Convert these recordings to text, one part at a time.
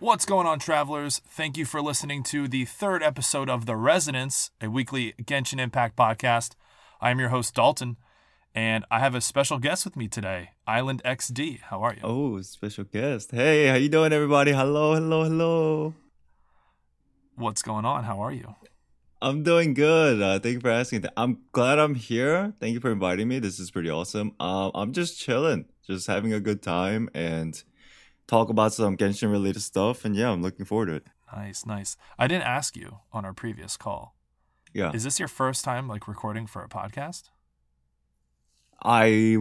What's going on, travelers? Thank you for listening to the third episode of The Residence, a weekly Genshin Impact podcast. I'm your host, Dalton, and I have a special guest with me today, Island XD. How are you? Oh, special guest. Hey, how you doing, everybody? Hello, hello, hello. What's going on? How are you? I'm doing good. Uh, thank you for asking. I'm glad I'm here. Thank you for inviting me. This is pretty awesome. Uh, I'm just chilling, just having a good time, and talk about some Genshin related stuff. And yeah, I'm looking forward to it. Nice, nice. I didn't ask you on our previous call. Yeah. Is this your first time like recording for a podcast? I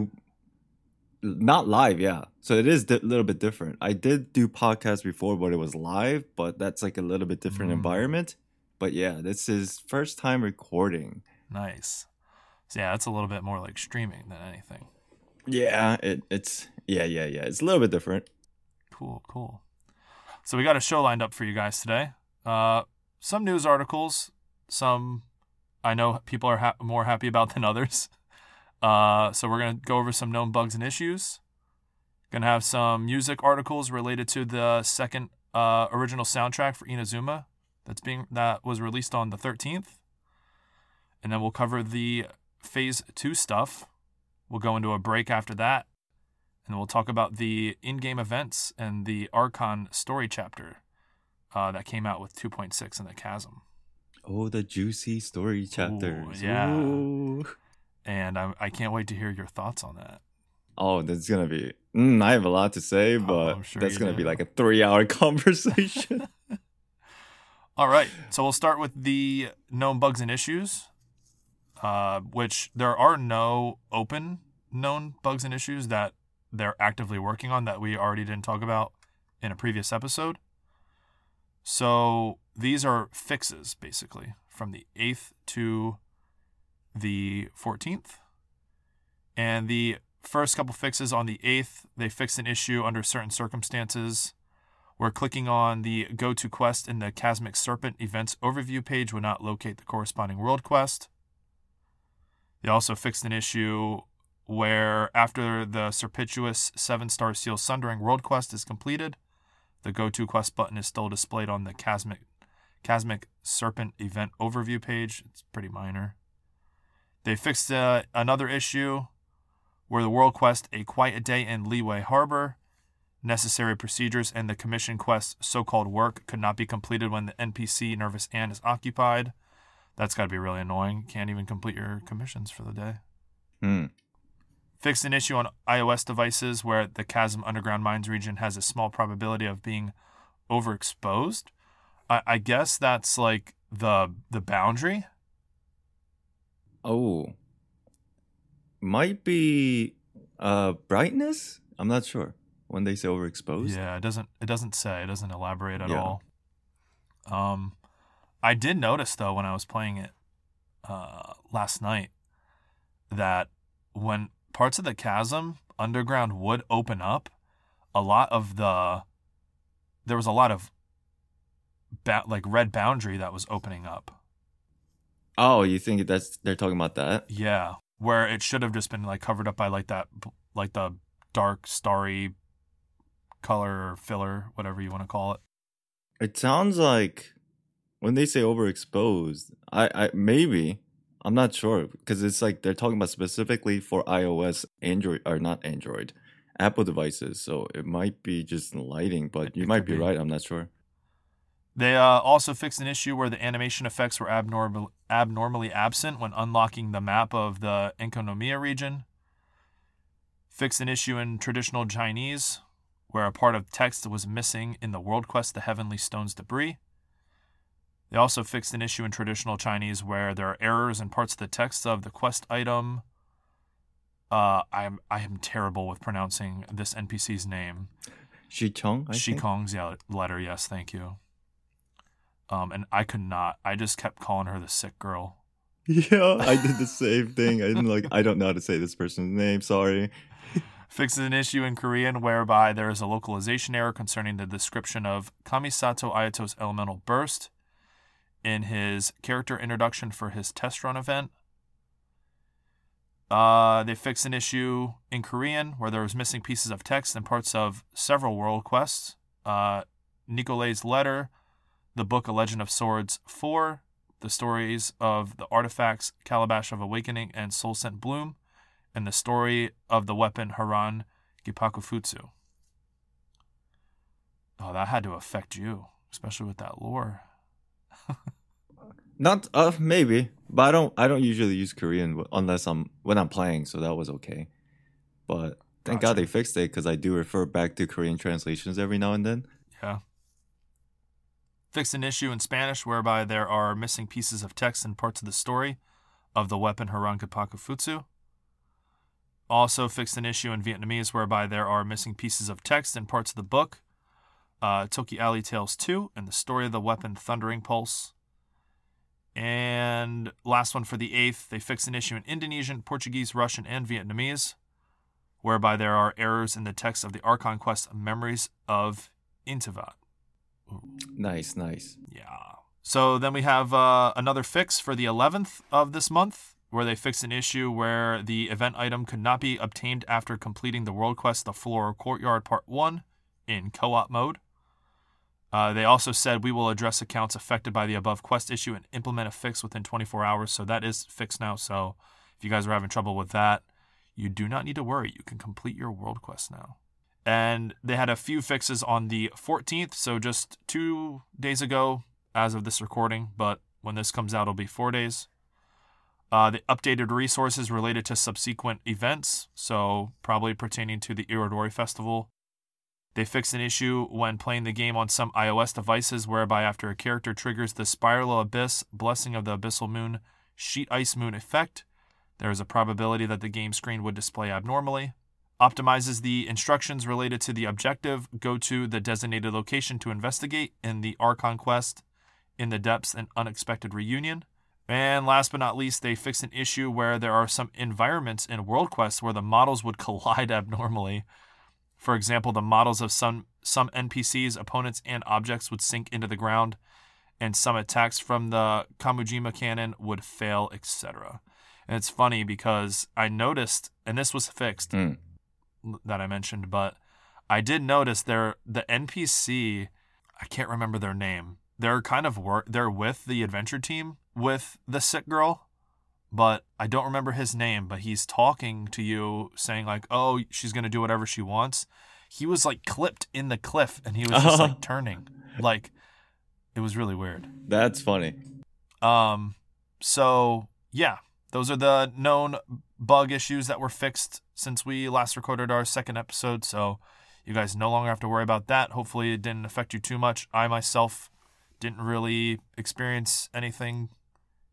not live, yeah. So it is a di- little bit different. I did do podcasts before, but it was live, but that's like a little bit different Mm. environment. But yeah, this is first time recording. Nice. So yeah, it's a little bit more like streaming than anything. Yeah, it, it's yeah, yeah, yeah. It's a little bit different. Cool, cool. So we got a show lined up for you guys today. Uh, some news articles, some I know people are ha- more happy about than others. Uh, so we're gonna go over some known bugs and issues. Gonna have some music articles related to the second uh, original soundtrack for Inazuma that's being that was released on the 13th. And then we'll cover the phase two stuff. We'll go into a break after that and we'll talk about the in-game events and the Archon story chapter uh, that came out with 2.6 in the Chasm. Oh, the juicy story chapters. yeah. Ooh. And I, I can't wait to hear your thoughts on that. Oh, that's gonna be. Mm, I have a lot to say, but Oh, sure that's gonna do. be like a three-hour conversation. All right, so we'll start with the known bugs and issues, uh, which there are no open known bugs and issues that they're actively working on that we already didn't talk about in a previous episode. So these are fixes basically from the 8th to the 14th. And the first couple fixes on the 8th, they fixed an issue under certain circumstances where clicking on the Go to Quest in the Chasmic Serpent events overview page would not locate the corresponding world quest. They also fixed an issue where after the Serpituous 7 star seal Sundering world quest is completed, the Go to Quest button is still displayed on the Chasmic, Chasmic Serpent event overview page. It's pretty minor. They fixed uh, another issue where the world quest A Quiet Day in Liyue Harbor necessary procedures and the commission quest so-called work could not be completed when the npc nervous ann is occupied that's got to be really annoying can't even complete your commissions for the day Hmm. Fixed an issue on ios devices where the chasm underground mines region has a small probability of being overexposed i, I guess that's like the the boundary Oh, might be uh brightness. I'm not sure when they say overexposed. Yeah, it doesn't it doesn't say, it doesn't elaborate at Yeah. all. Um I did notice though when I was playing it uh last night that when parts of the chasm underground would open up, a lot of the there was a lot of ba- like red boundary that was opening up. Oh, you think that's they're talking about that? Yeah, where it should have just been like covered up by like that like the dark starry color or filler, whatever you want to call it. It sounds like when they say overexposed, I, I maybe I'm not sure because it's like they're talking about specifically for iOS, Android or not Android, Apple devices. So it might be just lighting, but you it might be, be. right. I'm not sure. They uh, also fixed an issue where the animation effects were abnormal, abnormally absent when unlocking the map of the Enkanomiya region. Fixed an issue in traditional Chinese where a part of text was missing in the world quest The Heavenly Stones Debris. They also fixed an issue in traditional Chinese where there are errors in parts of the text of the quest item. Uh, I'm I am terrible with pronouncing this NPC's name. Zhiqiong. I Kong's yeah, letter, yes, thank you. Um, and I could not. I just kept calling her the sick girl. Yeah, I did the same thing. I didn't like. I don't know how to say this person's name. Sorry. Fixes an issue in Korean whereby there is a localization error concerning the description of Kamisato Ayato's elemental burst in his character introduction for his test run event. Uh, they fixed an issue in Korean where there was missing pieces of text and parts of several world quests. Uh, Nicole's letter, the book A Legend of Swords 4, the stories of the artifacts Calabash of Awakening and Soul Scent Bloom, and the story of the weapon Haran Geppaku Futsu. Oh, that had to affect you, especially with that lore. Not uh maybe, but I don't. I don't usually use Korean unless I'm when I'm playing. So that was okay. But thank God they fixed it because I do refer back to Korean translations every now and then. Yeah. Fixed an issue in Spanish whereby there are missing pieces of text and parts of the story of the weapon Haran Geppaku Futsu. Also fixed an issue in Vietnamese whereby there are missing pieces of text and parts of the book uh, Toki Alley Tales 2 and the story of the weapon Thundering Pulse. And last one for the eighth, they fixed an issue in Indonesian, Portuguese, Russian, and Vietnamese, whereby there are errors in the text of the Archon Quest Memories of Inteyvat. Nice, nice. Yeah. So then we have uh, another fix for the 11th of this month, where they fixed an issue where the event item could not be obtained after completing the world quest The Floral Courtyard Part 1 in co op mode. Uh, they also said we will address accounts affected by the above quest issue and implement a fix within 24 hours. So that is fixed now. So if you guys are having trouble with that, you do not need to worry. You can complete your world quest now. And they had a few fixes on the 14th, so just two days ago as of this recording, but when this comes out, it'll be four days. Uh, the updated resources related to subsequent events, so probably pertaining to the Irodori Festival. They fixed an issue when playing the game on some iOS devices, whereby after a character triggers the Spiral Abyss Blessing of the Abyssal Moon Sheet Ice Moon effect, there is a probability that the game screen would display abnormally. Optimizes the instructions related to the objective. Go to the designated location to investigate in the Archon quest in the depths and unexpected reunion. And last but not least, they fixed an issue where there are some environments in World Quest where the models would collide abnormally. For example, the models of some some NPCs, opponents, and objects would sink into the ground, and some attacks from the Kamujima cannon would fail, etc. And it's funny because I noticed, and this was fixed Hmm. that I mentioned, but I did notice there the NPC. I can't remember their name. They're kind of work. They're with the adventure team with the sick girl, but I don't remember his name. But he's talking to you, saying like, "Oh, she's gonna do whatever she wants." He was like clipped in the cliff, and he was just like turning, like it was really weird. That's funny. Um, so yeah, those are the known bug issues that were fixed since we last recorded our second episode. So you guys no longer have to worry about that. Hopefully, it didn't affect you too much. I myself didn't really experience anything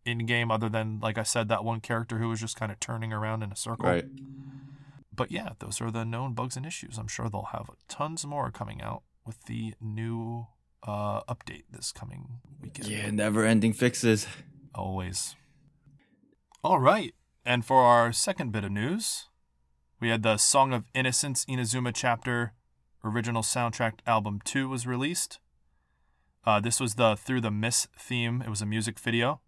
in game other than, like I said, that one character who was just kind of turning around in a circle. Right. But yeah, those are the known bugs and issues. I'm sure they'll have tons more coming out with the new uh, update this coming weekend. Yeah, never ending fixes. Always. All right. And for our second bit of news, we had the Song of Innocence Inazuma chapter original soundtrack album 2 was released. Uh, this was the Through the Mist theme. It was a music video.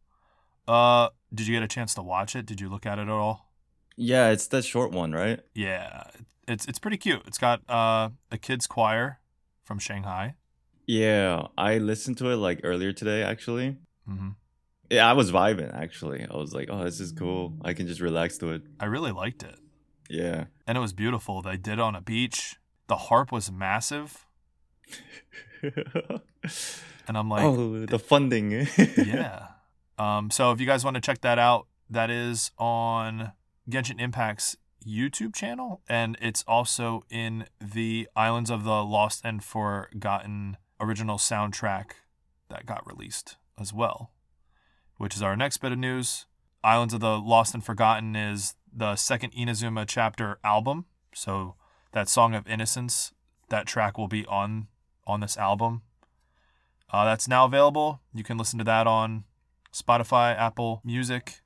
Uh, did you get a chance to watch it? Did you look at it at all? Yeah, it's that short one, right? Yeah, it's it's pretty cute. It's got uh, a kids choir from Shanghai. Yeah, I listened to it like earlier today, actually. hmm Yeah, I was vibing, actually. I was like, oh, this is cool. I can just relax to it. I really liked it. Yeah. and it was beautiful. They did it on a beach. The harp was massive. And I'm like, oh, the funding. yeah. Um, so if you guys want to check that out, that is on Genshin Impact's YouTube channel, and it's also in the Islands of the Lost and Forgotten original soundtrack that got released as well, which is our next bit of news. Islands of the Lost and Forgotten is the second Inazuma chapter album. So that Song of Innocence, that track will be on on this album. Uh, that's now available. You can listen to that on Spotify, Apple Music,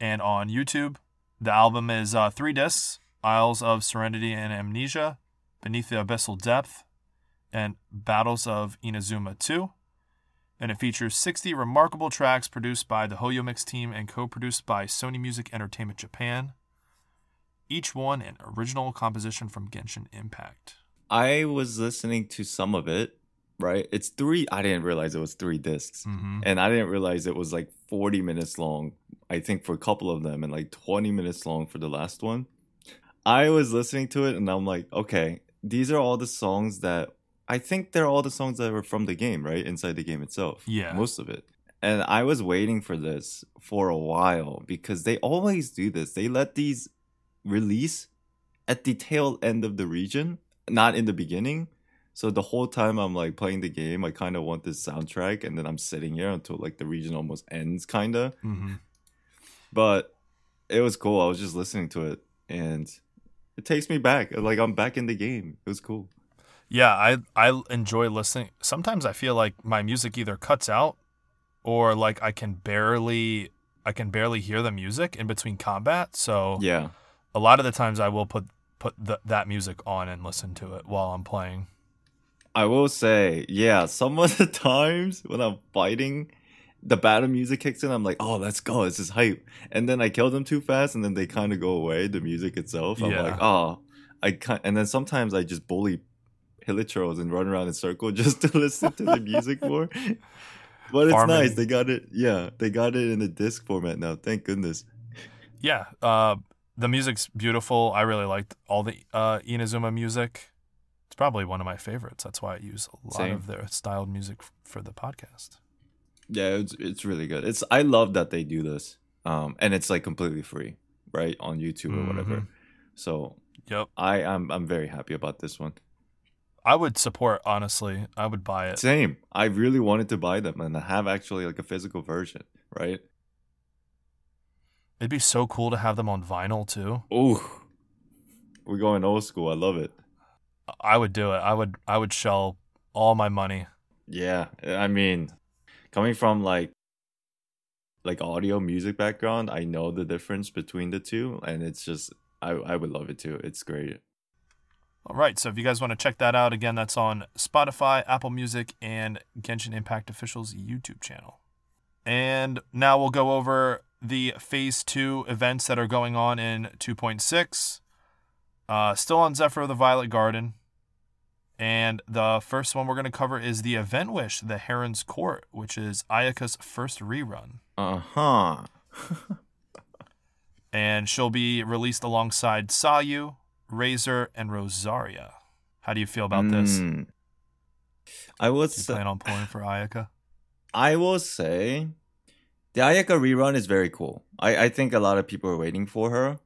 and on YouTube. The album is uh, three discs Isles of Serenity and Amnesia, Beneath the Abyssal Depth, and Battles of Inazuma 2. And it features 60 remarkable tracks produced by the Hoyo Mix team and co produced by Sony Music Entertainment Japan. Each one an original composition from Genshin Impact. I was listening to some of it, right? It's three, I didn't realize it was three discs. Mm-hmm. And I didn't realize it was like 40 minutes long, I think, for a couple of them, and like 20 minutes long for the last one. I was listening to it and I'm like, okay, these are all the songs that I think they're all the songs that were from the game, right? Inside the game itself. Yeah. Most of it. And I was waiting for this for a while because they always do this. They let these release at the tail end of the region, not in the beginning. So the whole time I'm like playing the game, I kind of want this soundtrack, and then I'm sitting here until like the region almost ends, kind of. Mm-hmm. But it was cool. I was just listening to it, and it takes me back. Like I'm back in the game. It was cool. Yeah, I I enjoy listening. Sometimes I feel like my music either cuts out or like I can barely I can barely hear the music in between combat. So Yeah. a lot of the times I will put put the, that music on and listen to it while I'm playing. I will say, yeah, some of the times when I'm fighting, the battle music kicks in. I'm like, oh, let's go. This is hype. And then I kill them too fast, and then they kind of go away. The music itself. I'm Yeah. like, oh, I can't. And then sometimes I just bully Hilichurls and run around in circle just to listen to the music more. But it's Farming. nice. They got it. Yeah, they got it in a disc format now. Thank goodness. Yeah, uh, the music's beautiful. I really liked all the uh, Inazuma music. It's probably one of my favorites. That's why I use a lot Same. of their styled music for the podcast. Yeah, it's it's really good. It's I love that they do this. Um, and it's like completely free, right, on YouTube or whatever. Mhm. So Yep, I am I'm very happy about this one. I would support. Honestly, I would buy it. Same. I really wanted to buy them and I have actually like a physical version, right? It'd be so cool to have them on vinyl too. Oh, we're going old school. I love it. I would do it. I would. I would shell all my money. Yeah, I mean, coming from like like audio music background, I know the difference between the two, and it's just I I would love it too. It's great. All right. So if you guys want to check that out, again, that's on Spotify, Apple Music, and Genshin Impact Official's YouTube channel. And now we'll go over the Phase 2 events that are going on in 2.6. Uh, still on Zephyr of the Violet Garden. And the first one we're going to cover is the Event Wish, the Heron's Court, which is Ayaka's first rerun. Uh huh. And she'll be released alongside Sayu, Razor, and Rosaria. How do you feel about this? Mm. I would say, plan on pulling for Ayaka? I will say the Ayaka rerun is very cool. I, I think a lot of people are waiting for her.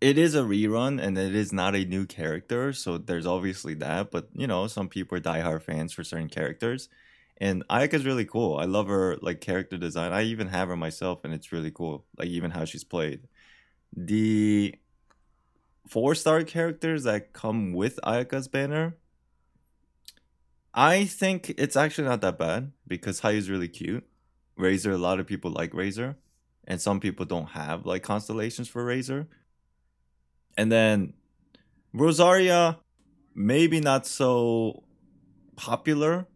It is a rerun and it is not a new character, so there's obviously that. But you know, some people are diehard fans for certain characters. And Ayaka's really cool. I love her like character design. I even have her myself and it's really cool. Like even how she's played. The four star characters that come with Ayaka's banner I think it's actually not that bad because Sayu's really cute. Razor, a lot of people like Razor, and some people don't have like constellations for Razor. And then Rosaria, maybe not so popular,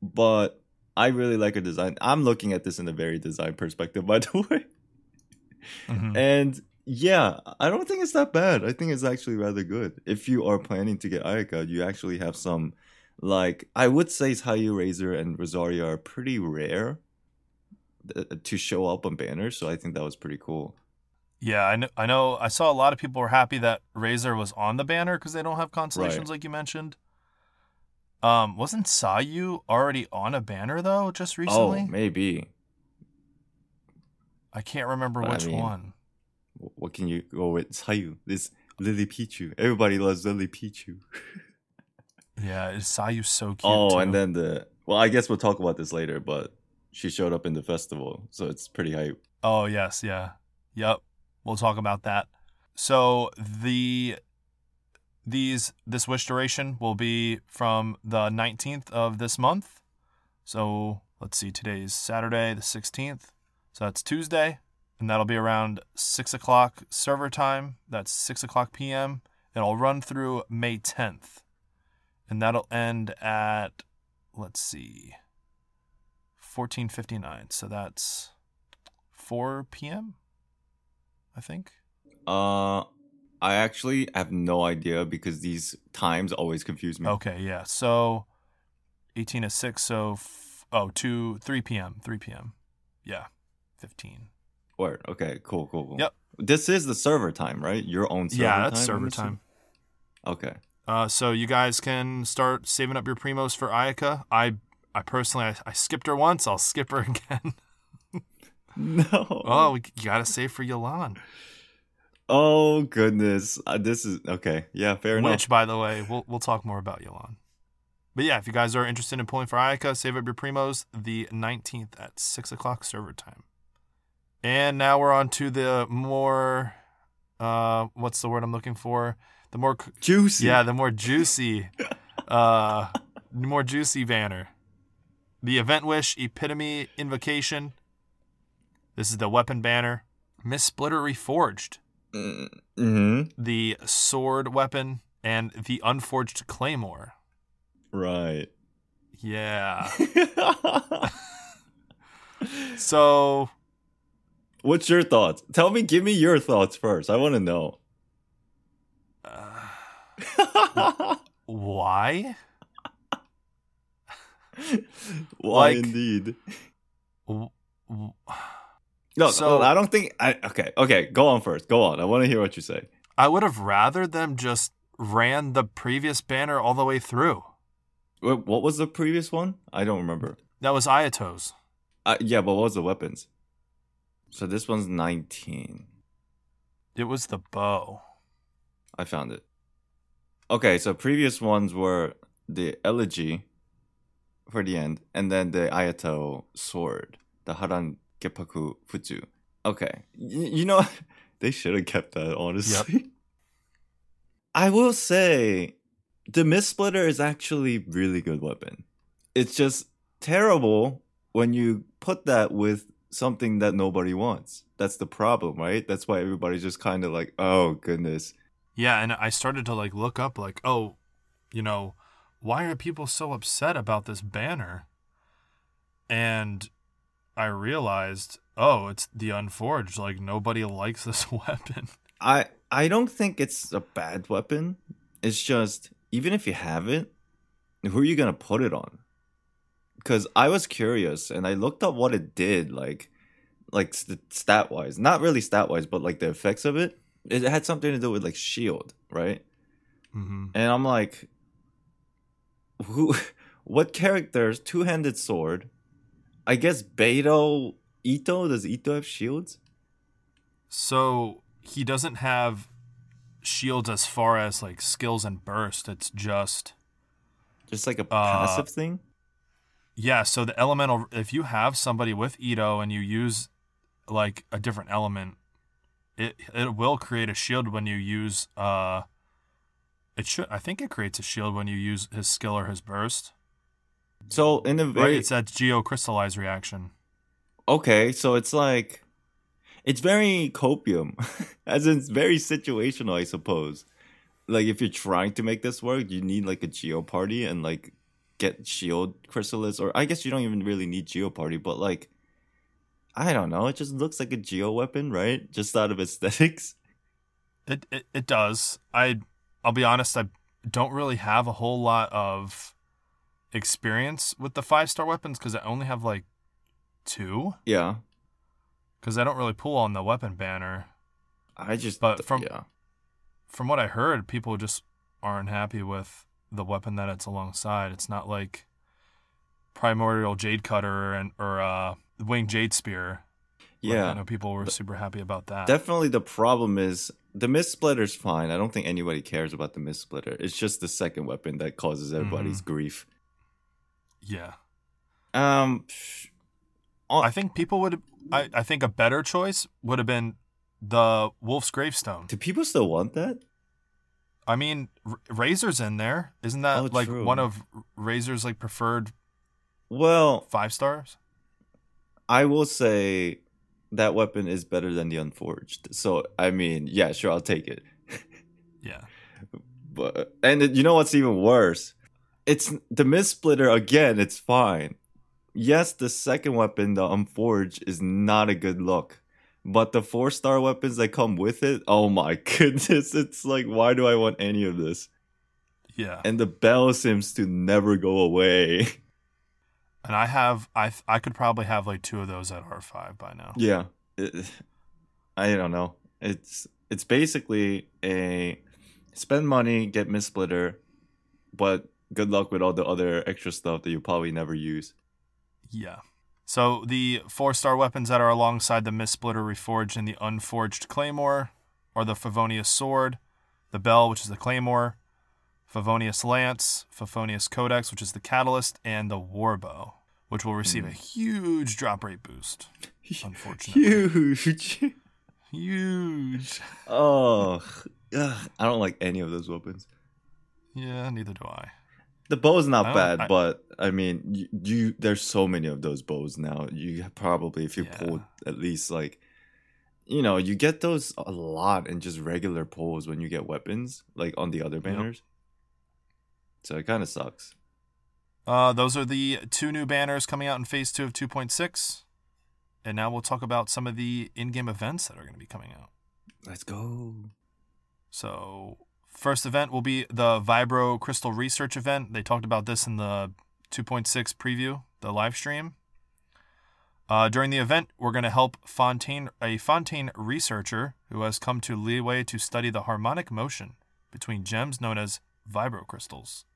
but I really like her design. I'm looking at this in a very design perspective, by the way. Mhm. And yeah, I don't think it's that bad. I think it's actually rather good. If you are planning to get Ayaka, you actually have some, like, I would say Sayu Razor and Rosaria are pretty rare uh, to show up on banners, so I think that was pretty cool. Yeah, I know. I know. I saw a lot of people were happy that Razor was on the banner because they don't have constellations like you mentioned. Um, wasn't Sayu already on a banner though just recently? Oh, maybe. I can't remember But I which mean- one. What can you go with? Sayu. This Lily Pichu. Everybody loves Lily Pichu. Yeah, is Sayu so cute. oh, too. and then the well, I guess we'll talk about this later, but she showed up in the festival, so it's pretty hype. Oh yes, yeah. Yep. We'll talk about that. So the these this wish duration will be from the 19th of this month. So let's see, today's Saturday, the 16th. So that's Tuesday, and that'll be around six o'clock server time. That's six o'clock PM. It'll run through May 10th, and that'll end at let's see, 14:59. So that's 4 p.m. I think. Uh, I actually have no idea because these times always confuse me. Okay, yeah. So 18 to 6, so f- oh, 2 3 p.m. 3 p.m. Yeah. 15. Word. Okay. Cool. Cool. Cool. Yep. This is the server time, right? Your own server yeah, time. that's I'm server time. Okay. Uh, so you guys can start saving up your primos for Ayaka. I I personally I, I skipped her once. I'll skip her again. No. oh, we, you got to save for Yelan. Oh goodness. Uh, this is okay. Yeah. Fair enough. Which, by the way, we'll we'll talk more about Yelan. But yeah, if you guys are interested in pulling for Ayaka, save up your primos the 19th at 6 o'clock server time. And now we're on to the more, uh, what's the word I'm looking for? The more, Juicy. yeah, the more juicy, uh, more juicy banner. The Event Wish Epitome Invocation. This is the weapon banner. Mistsplitter Reforged Mm-hmm. the sword weapon and the unforged claymore. Right. Yeah. So What's your thoughts? Tell me. Give me your thoughts first. I want to know. why? Why Like- indeed? W- w- No, So- I don't think. I okay. Okay, go on first. Go on. I want to hear what you say. I would have rather them just ran the previous banner all the way through. What, what was the previous one? I don't remember. That was Ayato's. Uh, yeah, but what was the weapons? So this one's 19. It was the bow. I found it. Okay, so previous ones were the elegy for the end, and then the Ayato sword, the Haran Geppaku Futsu. Okay, y- you know, they should have kept that, honestly. I will say, the Mist Splitter is actually really good weapon. It's just terrible when you put that with something that nobody wants. That's the problem, right? That's why everybody's just kind of like, oh goodness. Yeah, and I started to like look up like, oh, you know, why are people so upset about this banner? And I realized, oh, it's the unforged. Like nobody likes this weapon. I I don't think it's a bad weapon. It's just even if you have it, who are you gonna put it on? Because I was curious and I looked up what it did, like like st- stat wise, not really stat wise, but like the effects of it. It had something to do with like shield, right? Mm-hmm. And I'm like, who? What characters? Two handed sword. I guess Beto Itto. Does Itto have shields? So he doesn't have shields as far as like skills and burst. It's just Just like a Uh, passive thing. yeah. So the elemental, if you have somebody with Itto and you use like a different element, it it will create a shield when you use uh. It should. I think it creates a shield when you use his skill or his burst. So in the Right. It's that geo crystallize reaction. okay, so it's like it's very copium, as in it's very situational, I suppose. Like if you're trying to make this work, you need like a geo party and like get shield chrysalis, or I guess you don't even really need geo party, but like I don't know, it just looks like a geo weapon, right? Just out of aesthetics. It, it it does. I I'll be honest. I don't really have a whole lot of experience with the five star weapons because I only have like two. Yeah, Because I don't really pull on the weapon banner. I just But from- yeah. From what I heard, people just aren't happy with the weapon that it's alongside. It's not like primordial jade cutter and or uh, winged jade spear. Like, Yeah. I know people were super happy about that. Definitely the problem is the mist splitter's fine. I don't think anybody cares about the mist splitter. It's just the second weapon that causes everybody's Mm-hmm. grief. Yeah. Um I think people would. I, I think a better choice would have been the Wolf's Gravestone. do people still want that? I mean, R- Razor's in there. Isn't that Oh, like true. one of Razor's like preferred Well, five stars? I will say that weapon is better than the unforged. So I mean, yeah, sure, I'll take it. Yeah. But and you know what's even worse? It's the mist splitter again. It's fine. Yes, the second weapon, the unforged, is not a good look. But the four star weapons that come with it, oh my goodness! It's like, why do I want any of this? Yeah. And the bell seems to never go away. And I have I th- I could probably have like two of those at R5 by now. yeah, It- I don't know. It's it's basically a spend money, get mist splitter, but good luck with all the other extra stuff that you probably never use. Yeah. So the four star weapons that are alongside the Mist Splitter Reforged and the Unforged Claymore are the Favonius Sword, the Bell, which is the Claymore, Favonius Lance, Favonius Codex, which is the Catalyst, and the Warbow, which will receive a hmm. huge drop rate boost. Unfortunately. Huge. Huge. oh, ugh, I don't like any of those weapons. Yeah, neither do I. The bow's not don't- bad, I- but I mean, you, you there's so many of those bows now. You probably, if you Yeah. pull at least like, you know, you get those a lot in just regular pulls when you get weapons, like on the other banners. So it kind of sucks. Uh, those are the two new banners coming out in Phase 2 of 2.6. And now we'll talk about some of the in game events that are going to be coming out. Let's go. So, first event will be the Vibro Crystal Research event. They talked about this in the 2.6 preview, the live stream. Uh, during the event, we're going to help Fontaine, a Fontaine researcher who has come to Liyue to study the harmonic motion between gems known as vibro crystals.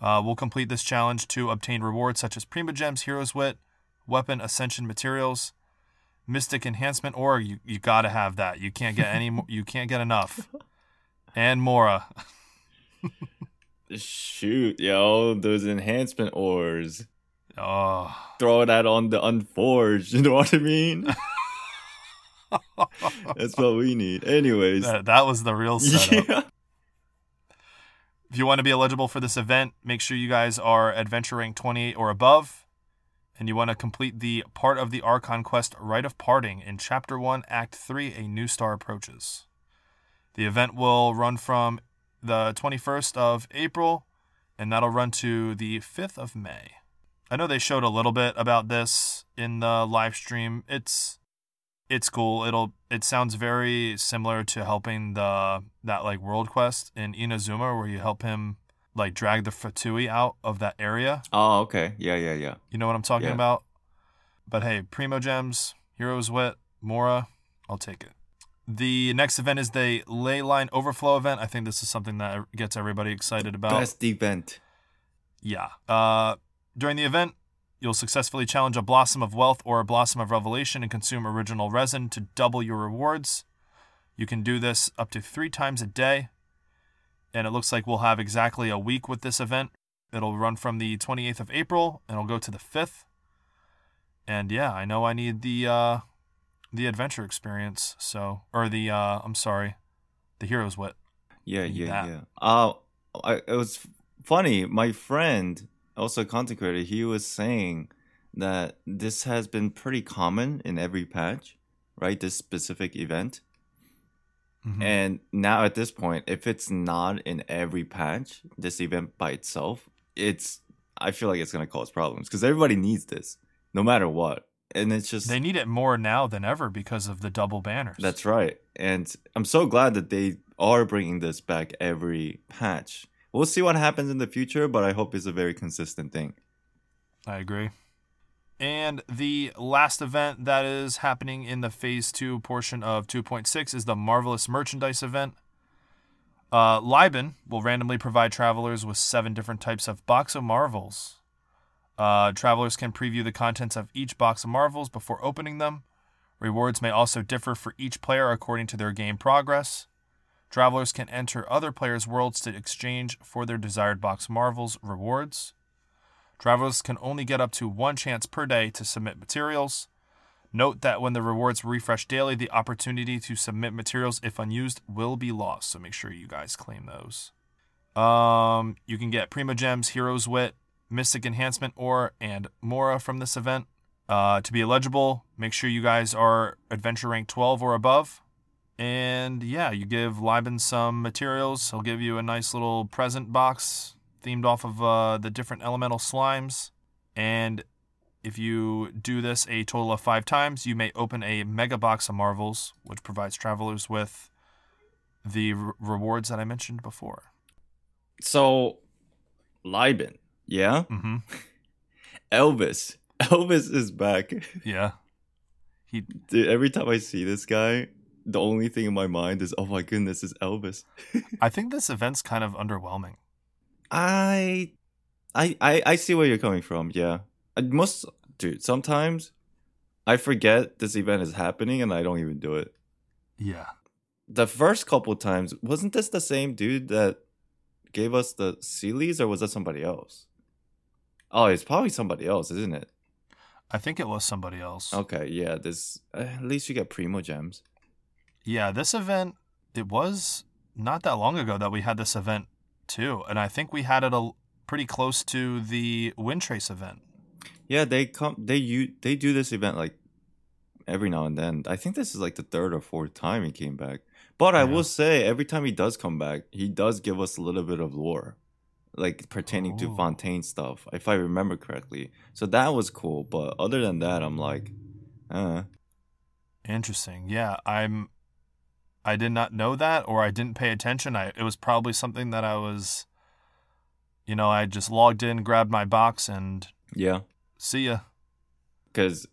Uh, we'll complete this challenge to obtain rewards such as Prima Gems, Heroes Wit, Weapon Ascension Materials, Mystic Enhancement, or you, you got to have that. You can't get any. mo- you can't get enough. And Mora. Shoot, yo, those enhancement ores. Oh, Throw that on the unforged. You know what I mean? That's what we need. Anyways. that, that was the real setup. Yeah. If you want to be eligible for this event, make sure you guys are adventure rank 28 or above, and you want to complete the part of the Archon quest Rite of Parting in Chapter 1, Act 3, A New Star Approaches. The event will run from the 21st of April, and that'll run to the 5th of May. I know they showed a little bit about this in the live stream. It's it's cool. It'll it sounds very similar to helping the that like world quest in Inazuma where you help him like drag the Fatui out of that area. Oh, okay. Yeah, yeah, yeah. You know what I'm talking Yeah. about? But hey, Primo Gems, Heroes Wit, Mora, I'll take it. The next event is the Ley Line Overflow event. I think this is something that gets everybody excited about. Best event. Yeah. Uh, during the event, you'll successfully challenge a Blossom of Wealth or a Blossom of Revelation and consume original resin to double your rewards. You can do this up to three times a day. And it looks like we'll have exactly a week with this event. It'll run from the 28th of April and it'll go to the 5th. And yeah, I know I need the uh, the adventure experience. So, or the uh, I'm sorry, the hero's wit. Yeah, yeah, that. yeah. Uh, I, it was funny. My friend, also a content creator, he was saying that this has been pretty common in every patch, right? This specific event. Mhm. And now at this point, if it's not in every patch, this event by itself, it's I feel like it's gonna cause problems because everybody needs this, no matter what. And it's just They need it more now than ever because of the double banners. that's right. And I'm so glad that they are bringing this back every patch. We'll see what happens in the future, but I hope it's a very consistent thing. I agree. And the last event that is happening in the phase two portion of 2.6 is the Marvelous Merchandise event. Uh, Liben will randomly provide travelers with seven different types of box of marvels. Uh, travelers can preview the contents of each box of marvels before opening them. Rewards may also differ for each player according to their game progress. Travelers can enter other players' worlds to exchange for their desired box marvels rewards. Travelers can only get up to one chance per day to submit materials. Note that when the rewards refresh daily, the opportunity to submit materials, if unused, will be lost. So make sure you guys claim those. Um, you can get Primo Gems, Heroes Wit, Mystic Enhancement Ore, and Mora from this event. Uh, to be eligible, make sure you guys are Adventure Rank 12 or above. And yeah, you give Liben some materials. He'll give you a nice little present box themed off of uh, the different elemental slimes. And if you do this a total of five times, you may open a mega box of marvels, which provides travelers with the re- rewards that I mentioned before. So, Liben, yeah? Mm-hmm. Elvis. Elvis is back. Yeah. He Dude, every time I see this guy, the only thing in my mind is, oh my goodness, is Elvis. I think this event's kind of underwhelming. I, I, I, I see where you're coming from. Yeah, I most dude. Sometimes I forget this event is happening and I don't even do it. Yeah. The first couple times, wasn't this the same dude that gave us the Seelies, or was that somebody else? Oh, it's probably somebody else, isn't it? I think it was somebody else. Okay, yeah. This eh, at least you get Primo Gems. Yeah, this event, it was not that long ago that we had this event too. And I think we had it a, pretty close to the Wind Trace event. Yeah, they come. They you they do this event like every now and then. I think this is like the third or fourth time he came back. But I will say, every time he does come back, he does give us a little bit of lore, like pertaining to Fontaine stuff, if I remember correctly. So that was cool. But other than that, I'm like, uh, Interesting. Yeah, I'm I did not know that or I didn't pay attention. I it was probably something that I was you know, I just logged in, grabbed my box and yeah, see ya. because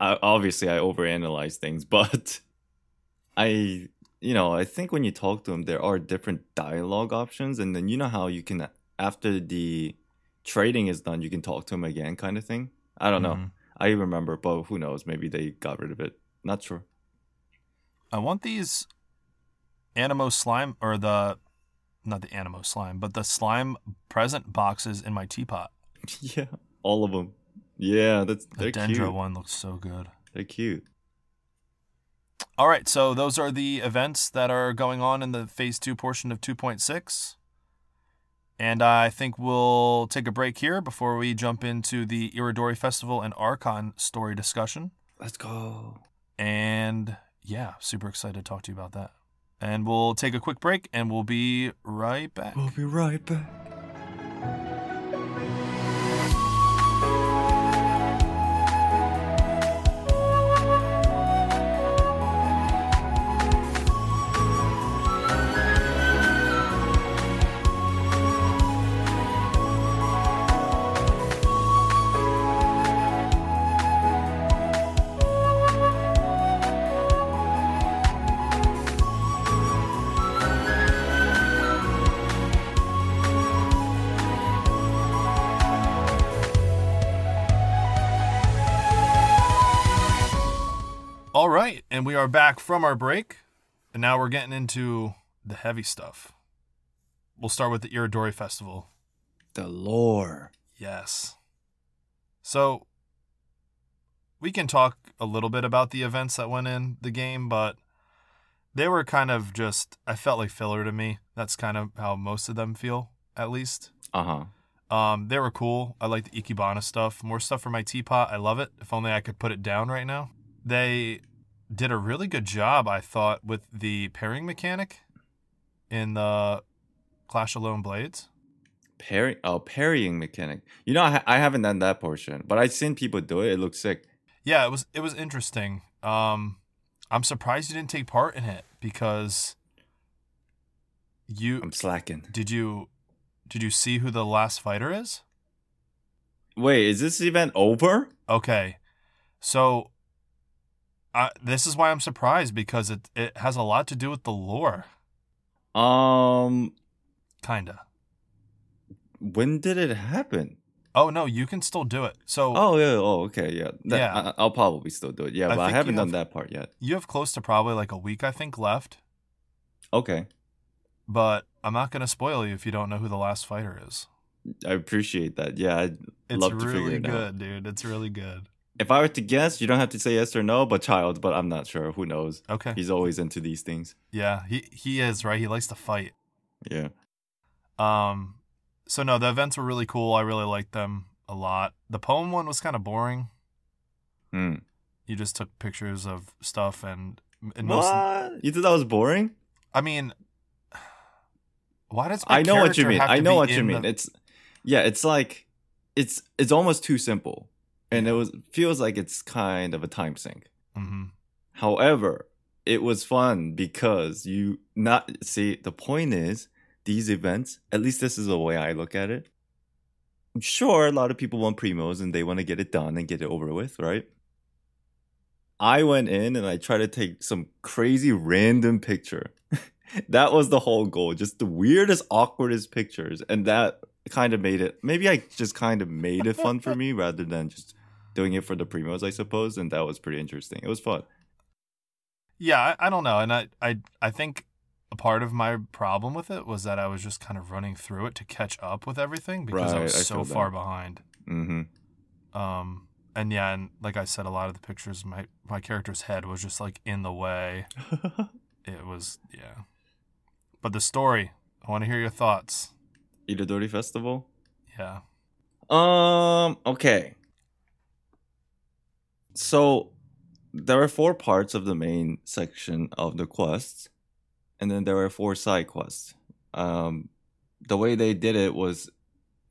I, obviously I overanalyze things, but I, you know, I think when you talk to him, there are different dialogue options, and then you know how you can after the trading is done, you can talk to him again, kind of thing. I don't know. Mhm. I remember, but who knows? Maybe they got rid of it. Not sure. I want these Anemo slime or the not the Anemo slime, but the slime present boxes in my teapot. yeah, all of them. Yeah, that's The they're Dendro cute. one looks so good. They're cute. All right, so those are the events that are going on in the phase two portion of 2.6. And I think we'll take a break here before we jump into the Iridori Festival and Archon story discussion. Let's go. And yeah, super excited to talk to you about that. And we'll take a quick break and we'll be right back. We'll be right back. Are back from our break. And now we're getting into the heavy stuff. We'll start with the Iridori Festival. The lore. Yes. So we can talk a little bit about the events that went in the game, but they were kind of just I felt like filler to me. That's kind of how most of them feel, at least. Uh huh. Um, they were cool. I like the Ikebana stuff. More stuff for my teapot. I love it. If only I could put it down right now. They did a really good job, I thought, with the pairing mechanic in the Clash of Lone Blades. Parry, oh, parrying mechanic. You know, I, I haven't done that portion, but I've seen people do it. It looks sick. Yeah, it was it was interesting. Um, I'm surprised you didn't take part in it because you I'm slacking. did you did you see who the last fighter is? Wait, is this event over? Okay, so I, this is why I'm surprised because it it has a lot to do with the lore. Um, Kinda. when did it happen? Oh no, you can still do it. So Oh yeah. Oh okay. Yeah. That- Yeah. I, I'll probably still do it. Yeah, I but I haven't done have- that part yet. you have close to probably like a week, I think, left. Okay. But I'm not gonna spoil you if you don't know who the last fighter is. I appreciate that. Yeah, I'd It's love to figure really it out. good, dude. It's really good. If I were to guess, you don't have to say yes or no, but child, but I'm not sure. Who knows? Okay. He's always into these things. Yeah, he he is right. He likes to fight. Yeah. Um, so no, the events were really cool. I really liked them a lot. The poem one was kind of boring. Hmm. You just took pictures of stuff and and most. What? You thought that was boring? I mean, why does I know what you mean. I know what you mean. the- It's yeah, it's like it's it's almost too simple. And it was feels like it's kind of a time sink. Mhm. However, it was fun because you not see the point is these events, at least this is the way I look at it. Sure, a lot of people want primos and they want to get it done and get it over with, right? I went in and I tried to take some crazy random picture. that was the whole goal, just the weirdest, awkwardest pictures. And that kind of made it maybe I just kind of made it fun for me rather than just doing it for the primos, I suppose. And that was pretty interesting. It was fun. Yeah, I, I don't know, and I, I I think a part of my problem with it was that I was just kind of running through it to catch up with everything because I was I so feel that. far behind. Mm-hmm. Um, and yeah, and like I said, a lot of the pictures, my my character's head was just like in the way. It was yeah, but the story. I want to hear your thoughts. Iridori Festival. Yeah. Um. Okay. So there are four parts of the main section of the quests, and then there are four side quests. Um, the way they did it was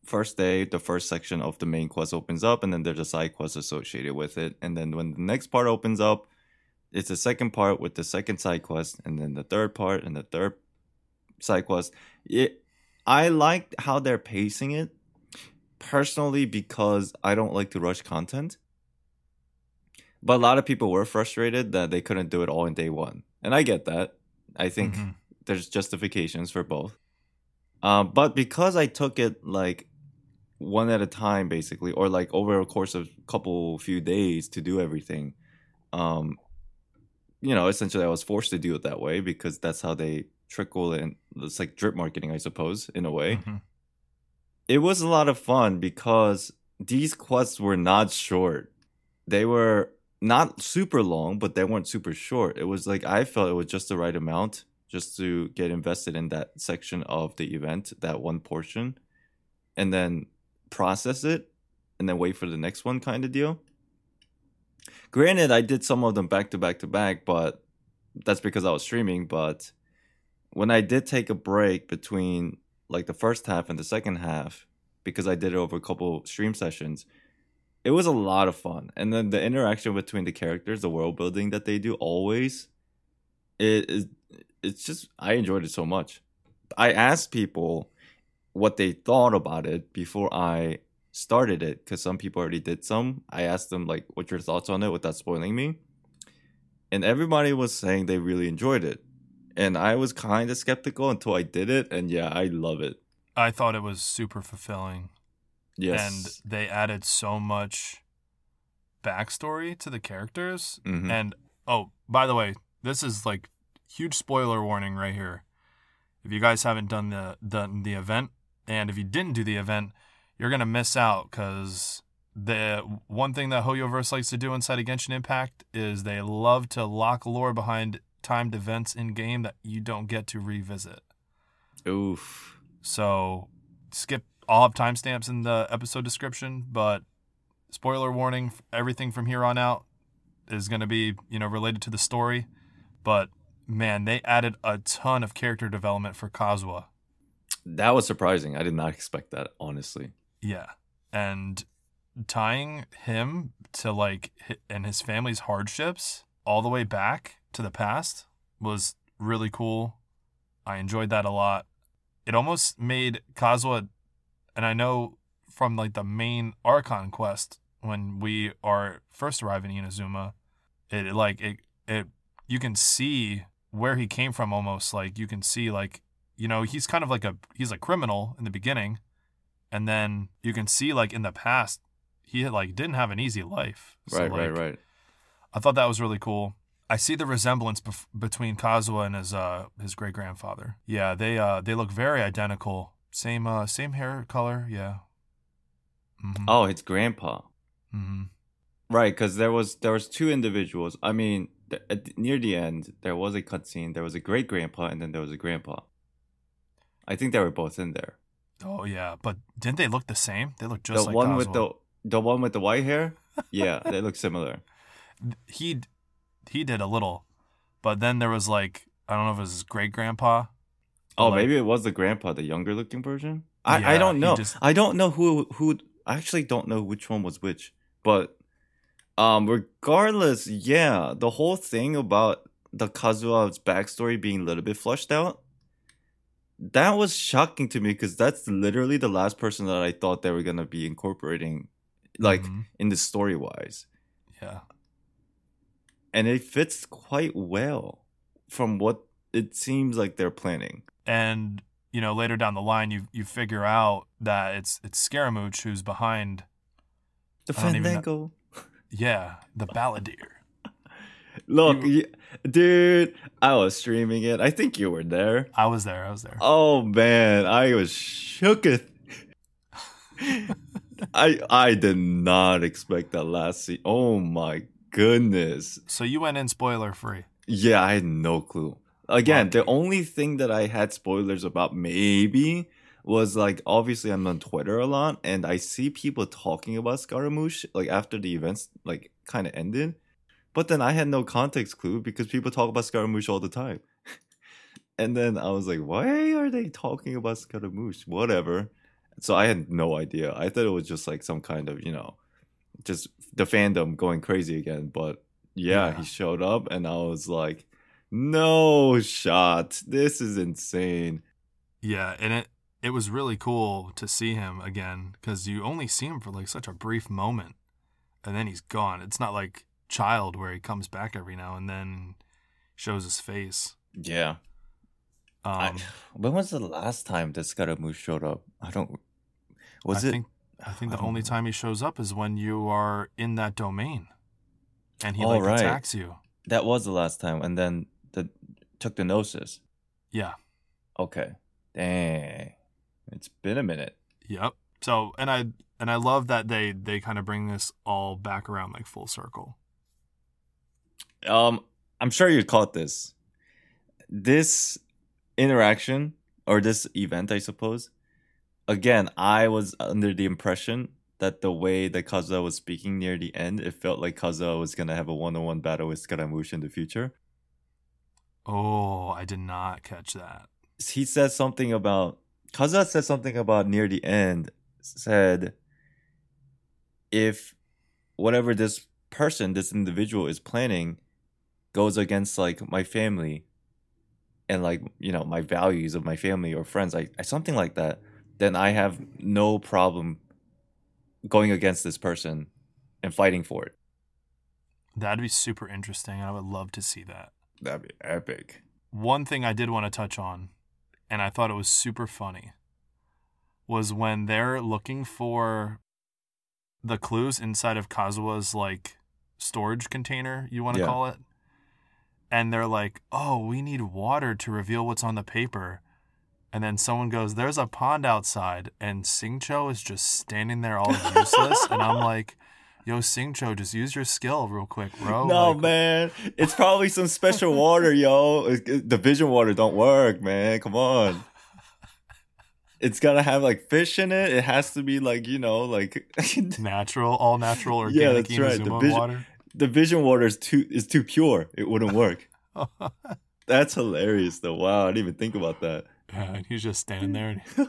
first day, the first section of the main quest opens up, and then there's a side quest associated with it. And then when the next part opens up, it's the second part with the second side quest, and then the third part and the third side quest. It, I liked how they're pacing it personally because I don't like to rush content. But a lot of people were frustrated that they couldn't do it all in day one. And I get that. I think Mhm. there's justifications for both. Um, but because I took it like one at a time, basically, or like over a course of a couple few days to do everything, um, you know, essentially I was forced to do it that way because that's how they trickle in. It's like drip marketing, I suppose, in a way Mhm. it was a lot of fun because these quests were not short. They were not super long, but they weren't super short. It was like I felt it was just the right amount just to get invested in that section of the event, that one portion, and then process it and then wait for the next one kind of deal. Granted, I did some of them back to back to back, but that's because I was streaming. But when I did take a break between like the first half and the second half because I did it over a couple stream sessions. It was a lot of fun. And then the interaction between the characters, the world building that they do always it is it's just I enjoyed it so much. I asked people what they thought about it before I started it cuz some people already did some. I asked them like what's your thoughts on it without spoiling me. And everybody was saying they really enjoyed it and I was kind of skeptical until I did it, and yeah, I love it. I thought it was super fulfilling. Yes, and they added so much backstory to the characters. Mhm. And oh, by the way, this is like huge spoiler warning right here. If you guys haven't done the done the event, and if you didn't do the event, you're gonna miss out because the one thing that Hoyoverse likes to do inside of Genshin Impact is they love to lock lore behind timed events in game that you don't get to revisit. oof. So skip all have timestamps in the episode description, but spoiler warning, everything from here on out is going to be, you know, related to the story. But man, they added a ton of character development for Kazuha. That was surprising. I did not expect that, honestly. Yeah. And tying him to like and his family's hardships all the way back to the past was really cool. I enjoyed that a lot. It almost made Kazuha and I know from like the main Archon quest when we are first arriving in Inazuma, it like it it you can see where he came from almost like you can see like you know, he's kind of like a he's a criminal in the beginning, and then you can see like in the past he like didn't have an easy life. So, right, right, like, right. I thought that was really cool. I see the resemblance bef- between Kazuha and his uh his great grandfather. Yeah, they uh they look very identical. Same uh same hair color. Yeah. Mm-hmm. Oh, it's grandpa. hmm Right, because there was there was two individuals. I mean, th- at, near the end, there was a cutscene. There was a great grandpa, and then there was a grandpa. I think they were both in there. Oh yeah, but didn't they look the same? They look just the like one with the the one with the white hair. Yeah, they look similar. he he did a little, but then there was like I don't know if it was his great grandpa. Oh, Like- maybe it was the grandpa, the younger looking version. I, I don't know. just- I don't know who who. I actually don't know which one was which. But um, regardless, yeah, the whole thing about the Kazuha's backstory being a little bit flushed out. That was shocking to me because that's literally the last person that I thought they were gonna be incorporating, like Mhm. in the story wise, yeah, and it fits quite well from what it seems like they're planning. And you know later down the line you you figure out that it's it's Scaramouche who's behind. The I don't even know- Fandango. Yeah, the balladeer. Look, You- dude, I was streaming it. I think you were there. I was there. I was there. Oh man, I was shooketh. I I did not expect that last scene. Oh my goodness. So you went in spoiler free. Yeah, I had no clue. Again, the only thing that I had spoilers about maybe was like obviously I'm on Twitter a lot and I see people talking about Scaramouche like after the events like kind of ended. But then I had no context clue because people talk about Scaramouche all the time. and then I was like, why are they talking about Scaramouche? Whatever. So I had no idea. I thought it was just like some kind of, you know, just the fandom going crazy again. But yeah, Yeah. he showed up and I was like, no shot. This is insane. Yeah, and it it was really cool to see him again because you only see him for like such a brief moment, and then he's gone. It's not like Child where he comes back every now and then, shows his face. Yeah. Um, I, when was the last time that Scaramouche showed up? I don't. Was I it? Think, I think I the only know. time he shows up is when you are in that domain, and he Oh, like right. attacks you. that was the last time, and then the took the gnosis. Yeah. Okay. Dang. It's been a minute. Yep. So and I and I love that they they kind of bring this all back around like full circle. Um, I'm sure you caught this. This interaction or this event, I suppose. Again, I was under the impression that the way that Kazuha was speaking near the end, it felt like Kazuha was gonna have a one-on-one battle with Scaramouche in the future. Oh, I did not catch that. He says something about Kazuha says something about near the end. Said if whatever this person, this individual is planning, goes against like my family and like you know my values of my family or friends, like something like that, then I have no problem going against this person and fighting for it. That'd be super interesting. I would love to see that. That'd be epic. One thing I did want to touch on, and I thought it was super funny, was when they're looking for the clues inside of Kazuha's like storage container, you want to Yeah. call it. And they're like, "Oh, we need water to reveal what's on the paper." And then someone goes, "There's a pond outside," and Xingqiu is just standing there all useless, and I'm like, "Yo, Xingqiu, just use your skill real quick, bro." no Like, man, it's probably some special water, yo. The vision water don't work, man. Come on. It's gotta have like fish in it. It has to be like you know, like natural, all natural, organic Yeah, that's right. The vision- water. the vision water is too is too pure. It wouldn't work. That's hilarious, though. Wow, I didn't even think about that. Yeah, and he's just standing there. And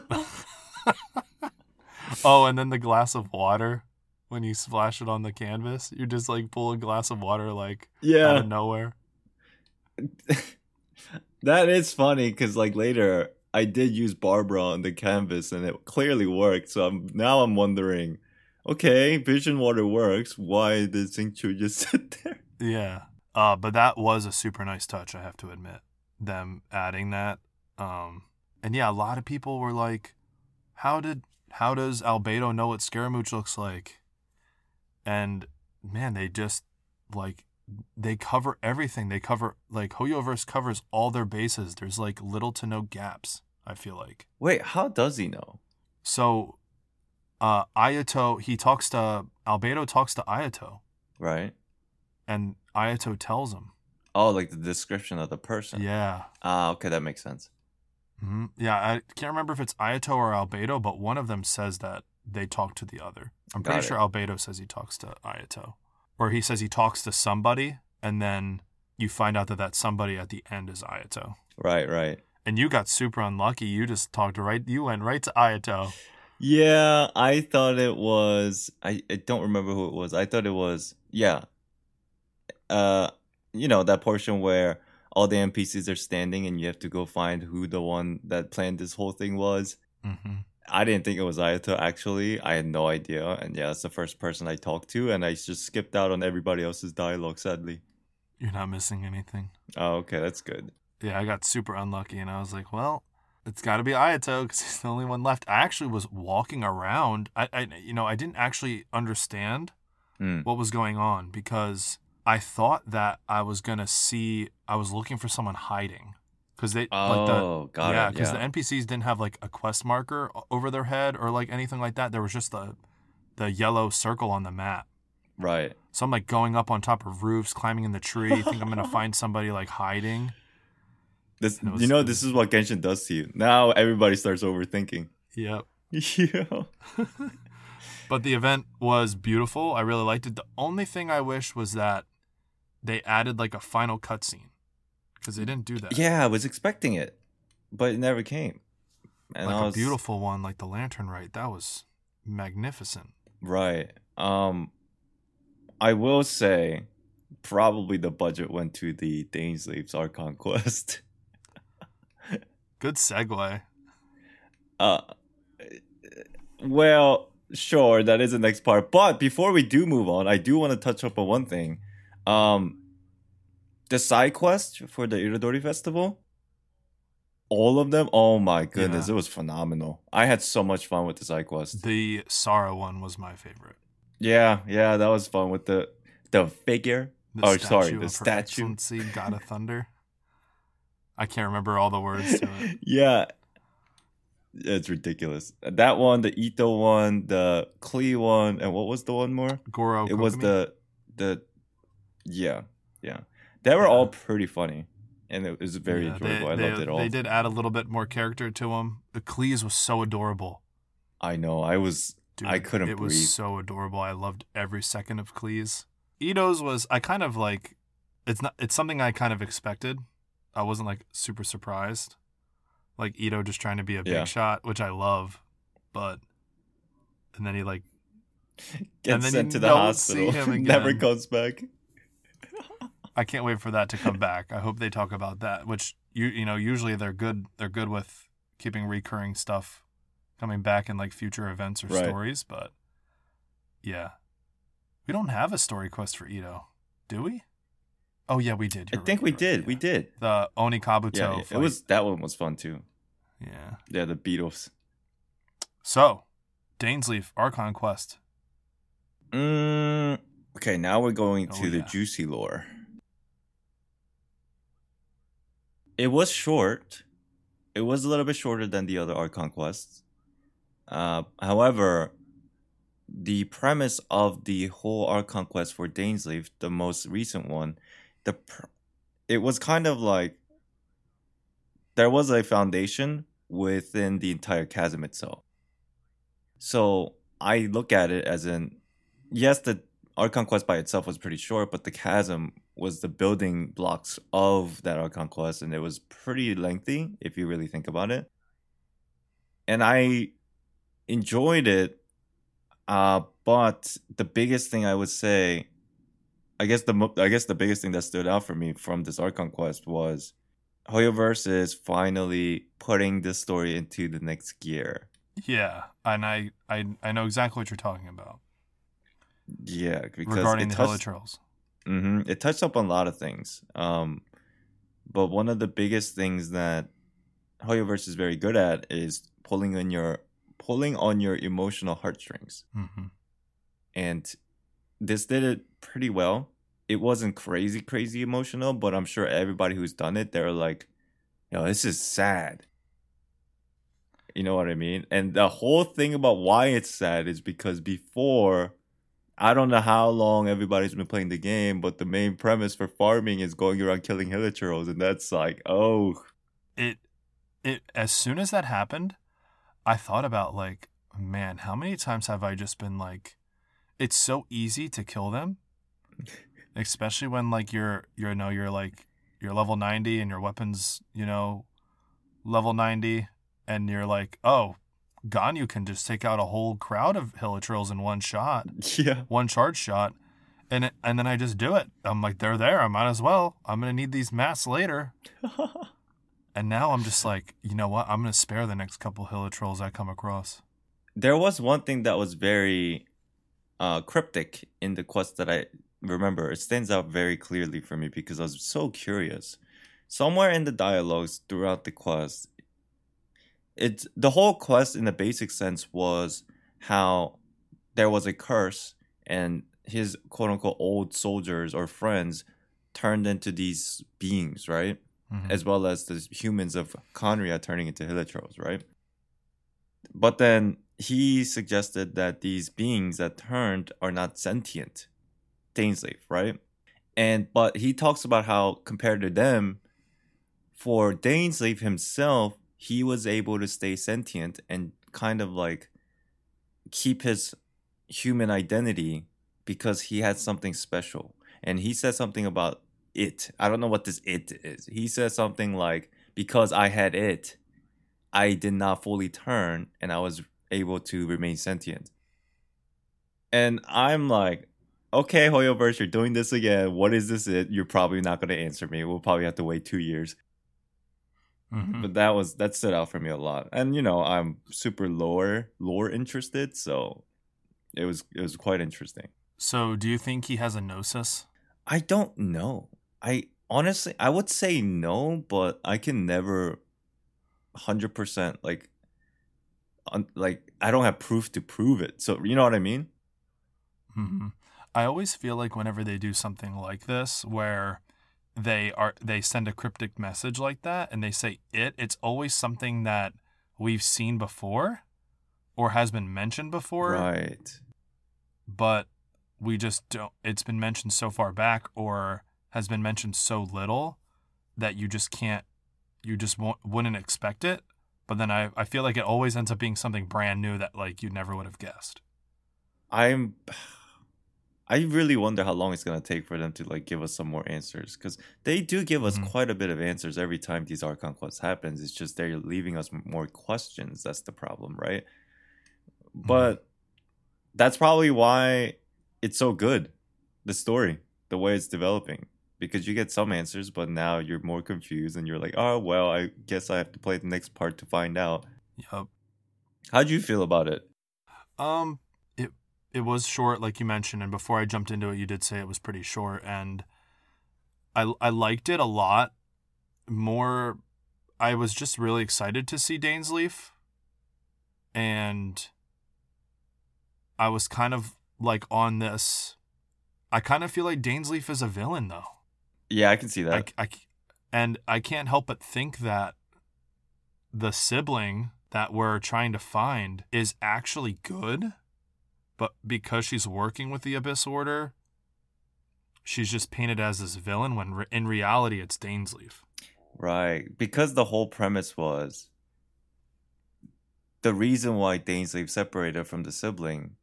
oh, and then the glass of water when you splash it on the canvas, you just like pull a glass of water like out Yeah, of nowhere. that is funny because like later I did use Barbara on the canvas and it clearly worked. So I'm now I'm wondering, okay, vision water works. Why did Xingqiu just sit there? Yeah. Uh, but that was a super nice touch, I have to admit. Them adding that. Um, and yeah, a lot of people were like, "How did how does Albedo know what Scaramouche looks like?" And man, they just like they cover everything. They cover like Hoyoverse covers all their bases. There's like little to no gaps. I feel like. Wait, how does he know? So, uh, Ayato he talks to Albedo talks to Ayato, Right. and Ayato tells him. Oh, like the description of the person. Yeah. Ah, okay, that makes sense. hmm Yeah, I can't remember if it's Ayato or Albedo, but one of them says that they talk to the other. I'm pretty Got it. sure Albedo says he talks to Ayato, or he says he talks to somebody, and then you find out that that somebody at the end is Ayato. Right, right. And you got super unlucky. You just talked to right. You went right to Ayato. Yeah, I thought it was. I, I don't remember who it was. I thought it was. Yeah. Uh, you know that portion where all the NPCs are standing and you have to go find who the one that planned this whole thing was. hmm I didn't think it was Ayato actually. I had no idea, and yeah, that's the first person I talked to, and I just skipped out on everybody else's dialogue. Sadly. You're not missing anything. Oh, okay, that's good. Yeah, I got super unlucky, and I was like, well, it's got to be Ayato because he's the only one left. I actually was walking around. I, I, you know, I didn't actually understand Hmm. what was going on because I thought that I was gonna see. I was looking for someone hiding because they like the Oh, got yeah because Yeah. the NPCs didn't have like a quest marker over their head or like anything like that. There was just the the yellow circle on the map. right. So I'm like going up on top of roofs, climbing in the tree. think I'm gonna find somebody like hiding. This, was- you know, this is what Genshin does to you. Now everybody starts overthinking. Yep. yeah. But the event was beautiful. I really liked it. The only thing I wish was that they added like a final cutscene because they didn't do that. Yeah, I was expecting it, but it never came. And like I a was beautiful one, like the lantern right. That was magnificent. right. Um, I will say, probably the budget went to the Dainsleif Archon quest. Good segue. Uh, well, sure, that is the next part. But before we do move on, I do want to touch up on one thing. Um, the side quest for the Iridori Festival, all of them. Oh my goodness, Yeah. it was phenomenal. I had so much fun with the side quest. The Sara one was my favorite. Yeah, yeah, that was fun with the the figure. The Oh, sorry, statue the statue. God of Thunder. I can't remember all the words to it. yeah. It's ridiculous. That one, the Itto one, the Klee one, and what was the one more? Goro. it was the the yeah yeah they were Yeah. all pretty funny and it was very Yeah, enjoyable i they, loved it all They did add a little bit more character to him. The Klee's was so adorable. i know i was Dude, I couldn't It was so adorable. I loved every second of Klee's. Itto's was I kind of like it's not it's something I kind of expected. I wasn't like super surprised. Like Ito just trying to be a big Yeah. shot, which I love, but and then he like gets sent to the hospital never comes back I can't wait for that to come back. I hope they talk about that, which you you know usually they're good they're good with keeping recurring stuff coming back in like future events or Right. stories, but yeah. We don't have a story quest for Itto, do we? Oh yeah, we did. i You're think right, we right, did we did The Onikabuto yeah it was that one was fun too Yeah. yeah the beetles So, Dainsleif Archon quest. mm, okay now we're going Oh, to the juicy lore it was short it was a little bit shorter than the other archon quests uh, however the premise of the whole archon quest for Dainsleif, the most recent one, the pr- it was kind of like there was a foundation within the entire chasm itself. So I look at it as in yes, the Archon quest by itself was pretty short, but the chasm was the building blocks of that Archon quest, and it was pretty lengthy if you really think about it. And I enjoyed it, uh, but the biggest thing I would say, I guess the I guess the biggest thing that stood out for me from this Archon quest was Hoyoverse is finally putting this story into the next gear. Yeah, and I I I know exactly what you're talking about Yeah, because regarding it the touched, Hilichurls. hmm It touched up on a lot of things. Um, but one of the biggest things that Hoyoverse is very good at is pulling on your pulling on your emotional heartstrings. Mm-hmm. And this did it pretty well. It wasn't crazy, crazy emotional, but I'm sure everybody who's done it, they're like, yo, this is sad. You know what I mean? And the whole thing about why it's sad is because before, I don't know how long everybody's been playing the game, but the main premise for farming is going around killing hilichurls, and that's like, oh, It it as soon as that happened, I thought about like, man, how many times have I just been like, it's so easy to kill them, especially when like you're you're you know you're like you're level ninety and your weapons you know level ninety and you're like, oh, Ganyu can just take out a whole crowd of hilichurls in one shot. yeah. one charge shot, and it, and then I just do it. I'm like, they're there. I might as well. I'm gonna need these mats later. And now I'm just like, you know what? I'm gonna spare the next couple hilichurls I come across. there was one thing that was very uh, cryptic in the quest that I remember. It stands out very clearly for me because I was so curious. Somewhere in the dialogues throughout the quest, it's the whole quest in the basic sense was how there was a curse and his quote unquote old soldiers or friends turned into these beings, right? Mhm. as well as the humans of Khaenri'ah turning into hilichurls, right? But then he suggested that these beings that turned are not sentient, Dainsleif, right? And but he talks about how compared to them, for Dainsleif himself, he was able to stay sentient and kind of like keep his human identity because he had something special. And he said something about it. I don't know what this it is. He said something like, because I had it, I did not fully turn and I was able to remain sentient. And I'm like, okay, Hoyoverse, you're doing this again. What is this it? You're probably not going to answer me. We'll probably have to wait two years. Mhm. But that was that stood out for me a lot. And you know, I'm super lore lore interested, so it was it was quite interesting. So, do you think he has a gnosis? I don't know. I honestly, I would say no, but I can never, hundred percent like, un, like I don't have proof to prove it. So you know what I mean? hmm I always feel like whenever they do something like this, where they are they send a cryptic message like that and they say it, it's always something that we've seen before, or has been mentioned before. Right. but we just don't it's been mentioned so far back or has been mentioned so little that you just can't you just won't, wouldn't expect it but then I, I feel like it always ends up being something brand new that like you never would have guessed I'm. I really wonder how long it's gonna take for them to like give us some more answers because they do give us Mhm. quite a bit of answers every time these Archon quests happens. It's just they're leaving us more questions. That's the problem, right? But that's probably why it's so good, the story, the way it's developing, because you get some answers, but now you're more confused and you're like, oh well, I guess I have to play the next part to find out. yep How'd you feel about it? um it was short like you mentioned and before I jumped into it you did say it was pretty short and I I liked it a lot more I was just really excited to see Dainsleif and I was kind of like on this I kind of feel like Dainsleif is a villain though. Yeah, I can see that. I, I, and I can't help but think that the sibling that we're trying to find is actually good, but because she's working with the Abyss Order, she's just painted as this villain when re- in reality it's Dainsleif. Right. Because the whole premise was the reason why Dainsleif separated from the sibling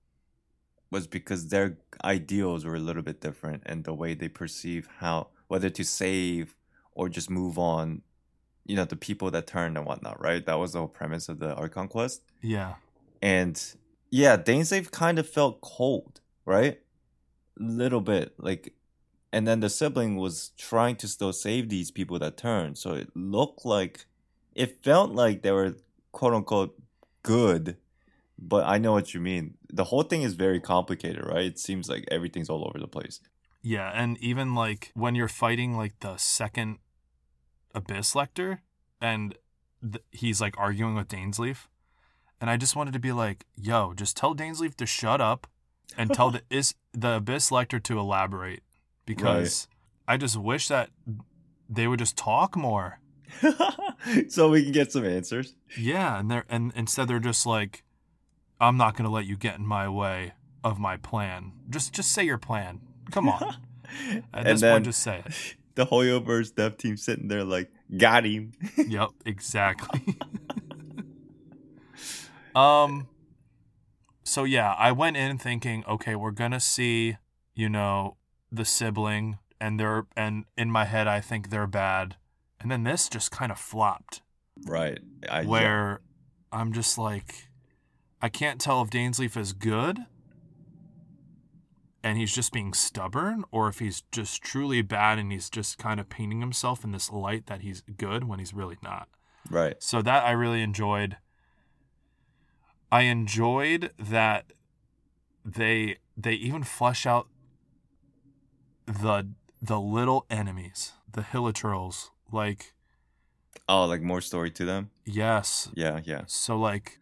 was because their ideals were a little bit different and the way they perceive how whether to save or just move on, you know, the people that turned and whatnot, right? That was the whole premise of the Archon quest. Yeah. And yeah, Dainsleif kind of felt cold, right? A little bit. Like and then the sibling was trying to still save these people that turned. So it looked like it felt like they were quote unquote good. But I know what you mean. The whole thing is very complicated, right? It seems like everything's all over the place. Yeah, and even like when you're fighting like the second Abyss Lector, and th- he's like arguing with Dainsleif, and I just wanted to be like, "Yo, just tell Dainsleif to shut up, and tell the is the Abyss Lector to elaborate," because I just wish that they would just talk more. so we can get some answers. Yeah, and they're and instead they're just like, "I'm not gonna let you get in my way of my plan. Just just say your plan. Come on." At And this then- point, just say it. The Hoyoverse dev team sitting there like, got him. yep, exactly. Um so yeah, I went in thinking, okay, we're going to see, you know, the sibling and they're and in my head I think they're bad. And then this just kind of flopped right. I, where I'm just like I can't tell if Dainsleif is good and he's just being stubborn or if he's just truly bad and he's just kind of painting himself in this light that he's good when he's really not. Right. So that I really enjoyed. I enjoyed that they they even flesh out the the little enemies, the hilichurls. Like Oh, like more story to them. yes, Yeah, yeah. so like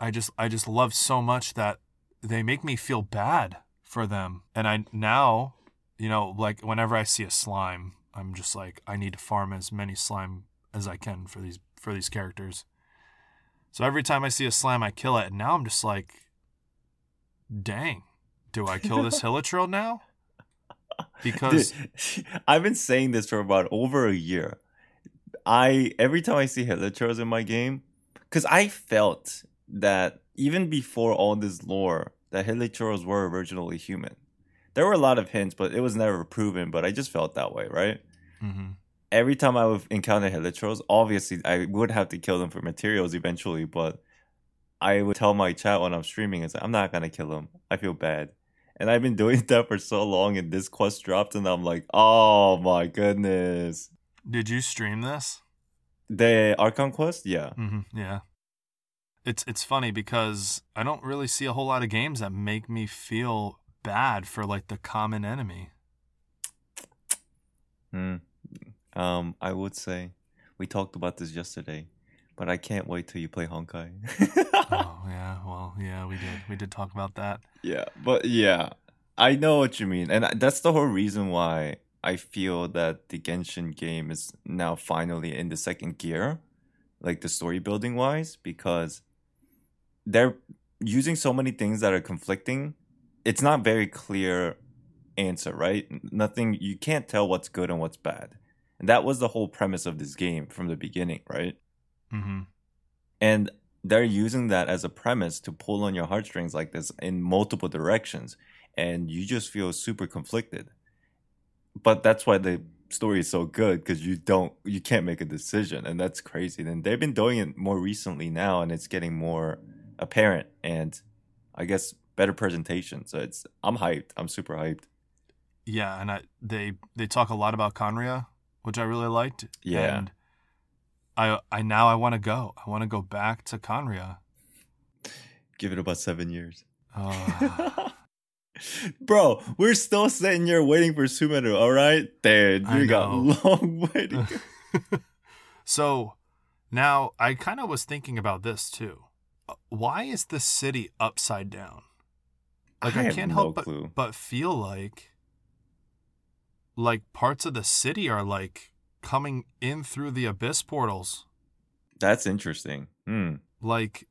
I just I just love so much that they make me feel bad for them. And I now, you know, like whenever I see a slime, I'm just like I need to farm as many slime as I can for these for these characters. So every time I see a slime I kill it and now I'm just like dang. Do I kill this hilichurl now? Because Dude, I've been saying this for about over a year. I every time I see Hilichurls in my game, because I felt that even before all this lore, that Hilichurls were originally human. There were a lot of hints, but it was never proven. But I just felt that way, right? Mhm. Every time I would encounter Hilichurls, obviously I would have to kill them for materials eventually, but I would tell my chat when I'm streaming, it's like, I'm not gonna kill them. I feel bad. And I've been doing that for so long, and this quest dropped, and I'm like, oh my goodness. did you stream this? The Archon quest? Yeah. hmm Yeah. It's it's funny because I don't really see a whole lot of games that make me feel bad for like the common enemy. Hmm. Um, I would say we talked about this yesterday, but I can't wait till you play Honkai. oh yeah, well yeah, we did we did talk about that. Yeah, but yeah, I know what you mean, and that's the whole reason why I feel that the Genshin game is now finally in the second gear, like the story building wise, because they're using so many things that are conflicting. It's not very clear answer, right? Nothing you can't tell what's good and what's bad. And that was the whole premise of this game from the beginning, right? hmm and they're using that as a premise to pull on your heartstrings like this in multiple directions. And you just feel super conflicted. But that's why the story is so good because you don't you can't make a decision. And that's crazy. And they've been doing it more recently now and it's getting more apparent and i guess better presentation. So it's i'm hyped. I'm super hyped. Yeah, and I they they talk a lot about Khaenri'ah, which I really liked. Yeah. And I I now I want to go. I want to go back to Khaenri'ah. give it about seven years Uh, Bro, we're still sitting here waiting for Sumeru, all right? Dude, I you got long way to go. so now I kind of was thinking about this too. Uh, Why is the city upside down? Like I, have can't no help but, but feel like like parts of the city are like coming in through the abyss portals. That's interesting. Hmm. Like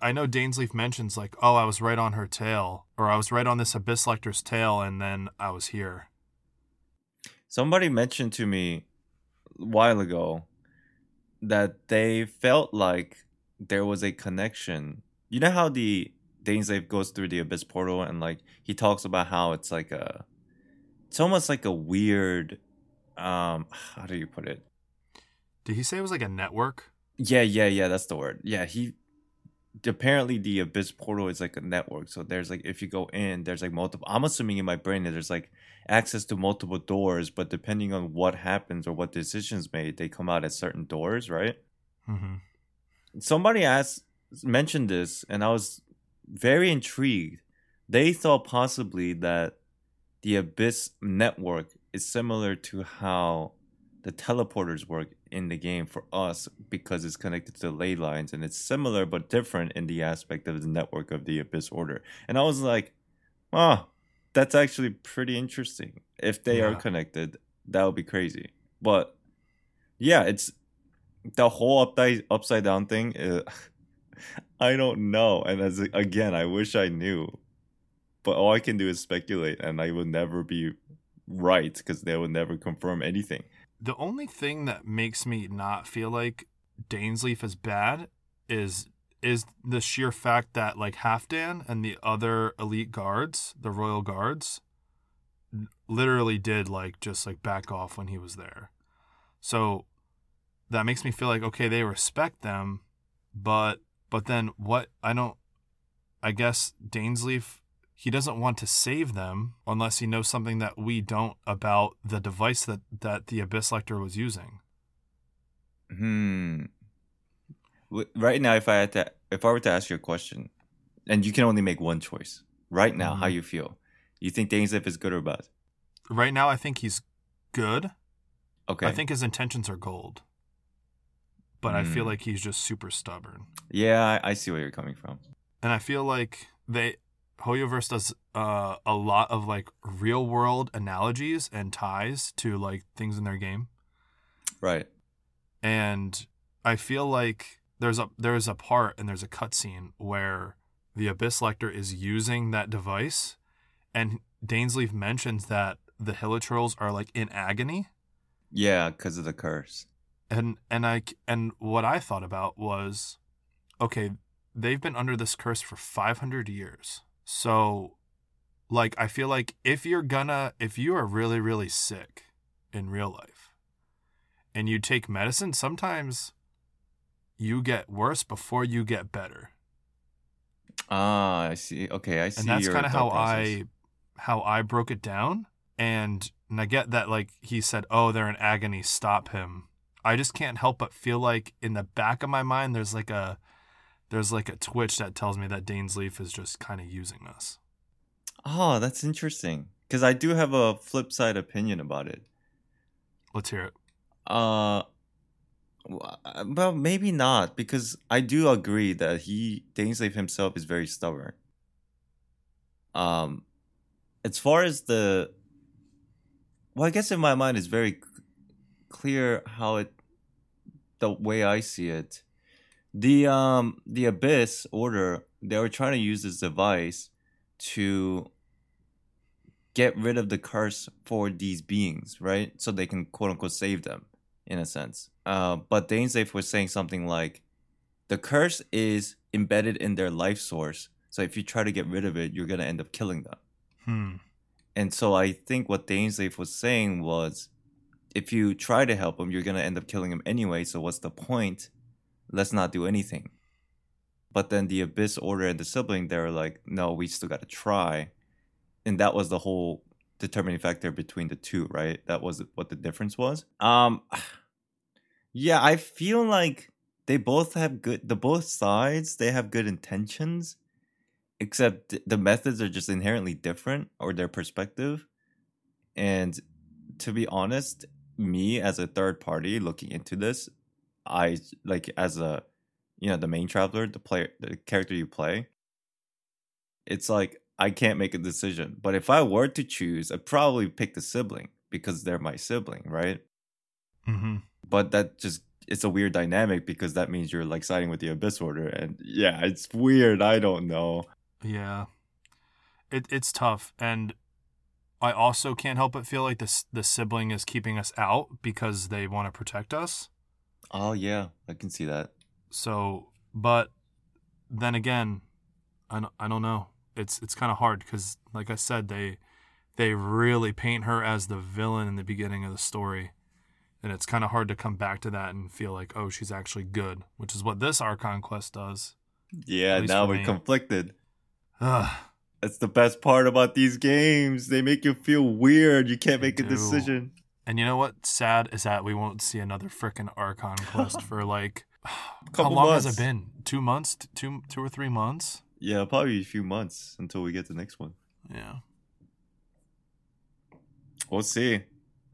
I know Dainsleif mentions like, "Oh, I was right on her tail," or "I was right on this abyss lector's tail, and then I was here." Somebody mentioned to me a while ago that they felt like there was a connection. You know how the Dainsleif goes through the abyss portal and like he talks about how it's like a it's almost like a weird um how do you put it? Did he say it was like a network? Yeah, yeah, yeah, that's the word. Yeah, he apparently the abyss portal is like a network. So there's like if you go in, there's like multiple I'm assuming in my brain that there's like access to multiple doors, but depending on what happens or what decisions made, they come out at certain doors, right? Mm-hmm. Somebody asked mentioned this and I was very intrigued. They thought possibly that the abyss network is similar to how the teleporters work in the game for us because it's connected to the ley lines and it's similar but different in the aspect of the network of the Abyss Order. And I was like, oh, that's actually pretty interesting. If they are connected, that would be crazy. But yeah, it's the whole upside upside down thing. uh, I don't know, and as again, I wish I knew, but all I can do is speculate, and I will never be right because they will never confirm anything. The only thing that makes me not feel like Dainsleif is bad is is the sheer fact that like Halfdan and the other elite guards, the royal guards, literally did like just like back off when he was there. So that makes me feel like okay, they respect them, but but then what I don't I guess Dainsleif he doesn't want to save them unless he knows something that we don't about the device that, that the Abyss Lector was using. Hmm. Right now, if I had to, if I were to ask you a question, and you can only make one choice, right now, how Mhm. you feel? You think Dainsleif is good or bad? Right now, I think he's good. Okay. I think his intentions are gold. But I feel Hmm. like he's just super stubborn. Yeah, I, I see where you're coming from. And I feel like they Hoyoverse does uh, a lot of like real world analogies and ties to like things in their game. Right. and I feel like there's a there's a part and there's a cutscene where the Abyss Lector is using that device, and Dainsleif mentions that the Hilichurls are like in agony, Yeah, because of the curse. and and I and what I thought about was, okay, they've been under this curse for 500 years, so like I feel like if you're gonna if you are really really sick in real life and you take medicine, sometimes you get worse before you get better. Ah, I see. Okay, I see. And that's kind of how process. I how I broke it down. And and I get that like he said, "Oh, they're in agony, stop him." I just can't help but feel like in the back of my mind there's like a there's like a twitch that tells me that Dane's Dainsleif is just kind of using us. Oh, that's interesting. Because I do have a flip side opinion about it. Let's hear it. Uh, well, maybe not because I do agree that he Dainsleif himself is very stubborn. Um, as far as the, well, I guess in my mind it's very c- clear how it, the way I see it, the um the abyss order they were trying to use this device to get rid of the curse for these beings, right? So they can quote unquote save them in a sense. Uh, but Dainsleif was saying something like, the curse is embedded in their life source. So if you try to get rid of it, you're gonna end up killing them. Hmm. And so I think what Dainsleif was saying was, if you try to help them, you're gonna end up killing them anyway. So what's the point? Let's not do anything. But then the Abyss Order and the sibling, they were like, no, we still gotta try. And that was the whole determining factor between the two, right? That was what the difference was. Um, yeah, I feel like they both have good. The both sides they have good intentions, except the methods are just inherently different or their perspective. And to be honest, me as a third party looking into this, I like as a you know the main traveler, the player, the character you play. It's like I can't make a decision, but if I were to choose, I'd probably pick the sibling because they're my sibling, right? Mm-hmm. but that just it's a weird dynamic because that means you're like siding with the abyss order and yeah it's weird i don't know Yeah. It it's tough and I also can't help but feel like this the sibling is keeping us out because they want to protect us. Oh yeah i can see that So, but then again, I don't, I don't know. It's it's kind of hard cuz like I said they they really paint her as the villain in the beginning of the story. And it's kind of hard to come back to that and feel like, "Oh, she's actually good," which is what this Archon quest does. yeah now we're me. conflicted Ugh. that's the best part about these games they make you feel weird you can't They make a do. decision And you know what's sad is that we won't see another frickin' Archon quest for like how long has it been? Two months? Two two or three months? yeah probably a few months until we get the next one Yeah. we'll see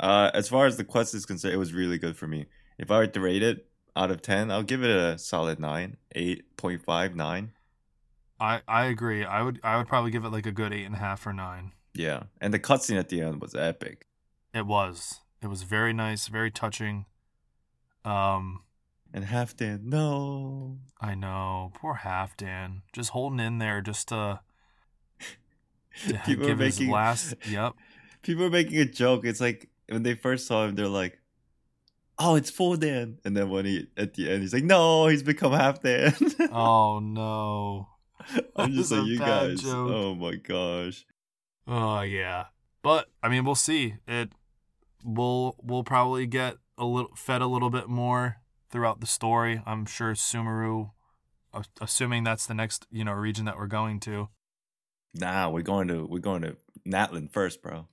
Uh, as far as the quest is concerned, it was really good for me. If I were to rate it out of ten, I'll give it a solid nine, eight point five, nine. I I agree. I would I would probably give it like a good eight and a half or nine. Yeah, and the cutscene at the end was epic. It was. It was very nice, very touching. Um, And Halfdan, no. I know, poor Halfdan, just holding in there, just to, to People are give his making last. Yep. people are making a joke. It's like when they first saw him, they're like, "Oh, it's full Dan," and then when he at the end, he's like, "No, he's become half Dan." Oh no. I'm just like, you guys. joke. Oh my gosh. Oh yeah, but I mean, we'll see. It we'll we'll probably get a little fed a little bit more throughout the story. I'm sure Sumeru, assuming that's the next you know region that we're going to. Nah, we're going to we're going to Natlan first, bro.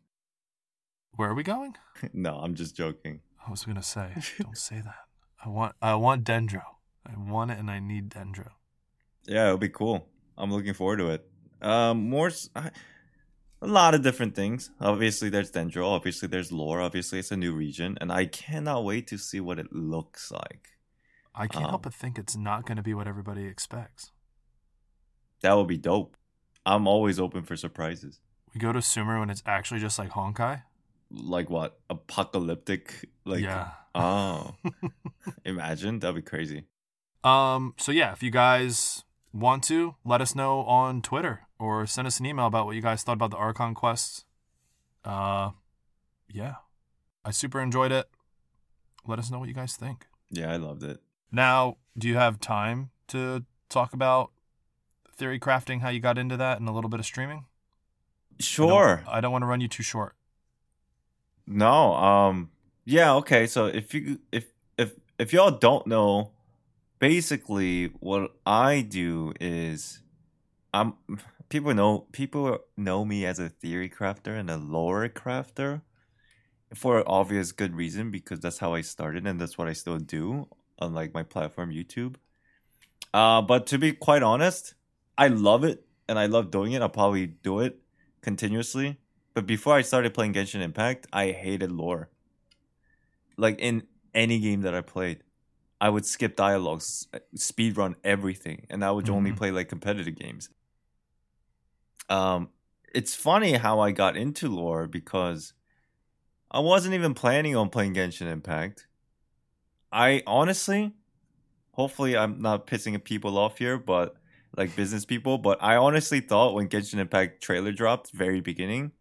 Where are we going? no, I'm just joking. I was gonna say, don't say that. I want I want Dendro. I want it, and I need Dendro. Yeah, it'll be cool. I'm looking forward to it. Um, more, I- a lot of different things. Obviously, there's Dendro. Obviously, there's lore. Obviously, it's a new region, and I cannot wait to see what it looks like. I can't Um, help but think it's not going to be what everybody expects. That would be dope. I'm always open for surprises. We go to Sumeru and it's actually just like Honkai. Like what? Apocalyptic? Like yeah. oh, imagine that'd be crazy. Um. So yeah, if you guys want to, let us know on Twitter or send us an email about what you guys thought about the Archon quests. Uh, yeah, I super enjoyed it. Let us know what you guys think. Yeah, I loved it. Now, do you have time to talk about theory crafting, how you got into that, and a little bit of streaming? I don't- Sure. I don't want to run you too short. No, um yeah, okay. So if you if if if y'all don't know, basically what I do is I'm people know people know me as a theory crafter and a lore crafter for obvious good reason because that's how I started and that's what I still do on like my platform YouTube. Uh but to be quite honest, I love it and I love doing it. I'll probably do it continuously. But before I started playing Genshin Impact, I hated lore. Like in any game that I played, I would skip dialogues, speed run everything, and I would only Mhm. play like competitive games. Um, it's funny how I got into lore because I wasn't even planning on playing Genshin Impact. I honestly, hopefully, I'm not pissing people off here, but like business people, but I honestly thought when Genshin Impact trailer dropped, very beginning,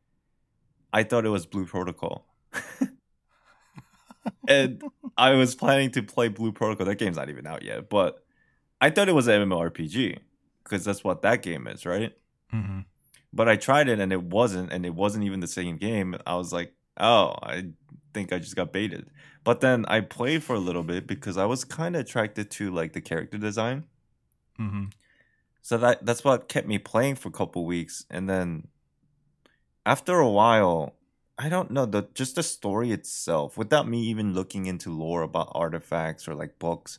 I thought it was Blue Protocol. and I was planning to play Blue Protocol. That game's not even out yet, but I thought it was an MMORPG because that's what that game is, right? Mm-hmm. But I tried it and it wasn't, and it wasn't even the same game. I was like, oh, I think I just got baited. But then I played for a little bit because I was kind of attracted to like the character design. Mm-hmm. So that that's what kept me playing for a couple weeks, and then after a while, I don't know the just the story itself, without me even looking into lore about artifacts or like books,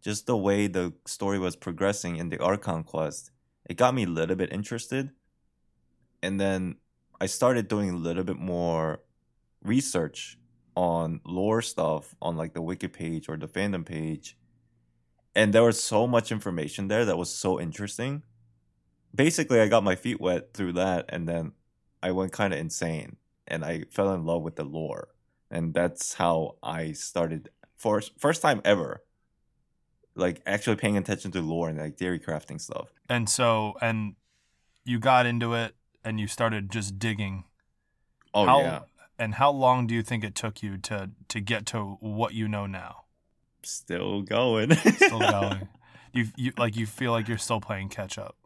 just the way the story was progressing in the Archon quest, it got me a little bit interested, and then I started doing a little bit more research on lore stuff on like the wiki page or the fandom page and there was so much information there that was so interesting. Basically, I got my feet wet through that, and then I went kind of insane, and I fell in love with the lore, and that's how I started for first time ever, like actually paying attention to lore and like theory crafting stuff. And so, and you got into it and you started just digging. Oh how, yeah, And how long do you think it took you to to get to what you know now? still going, Still going. you you like you feel like you're still playing catch up.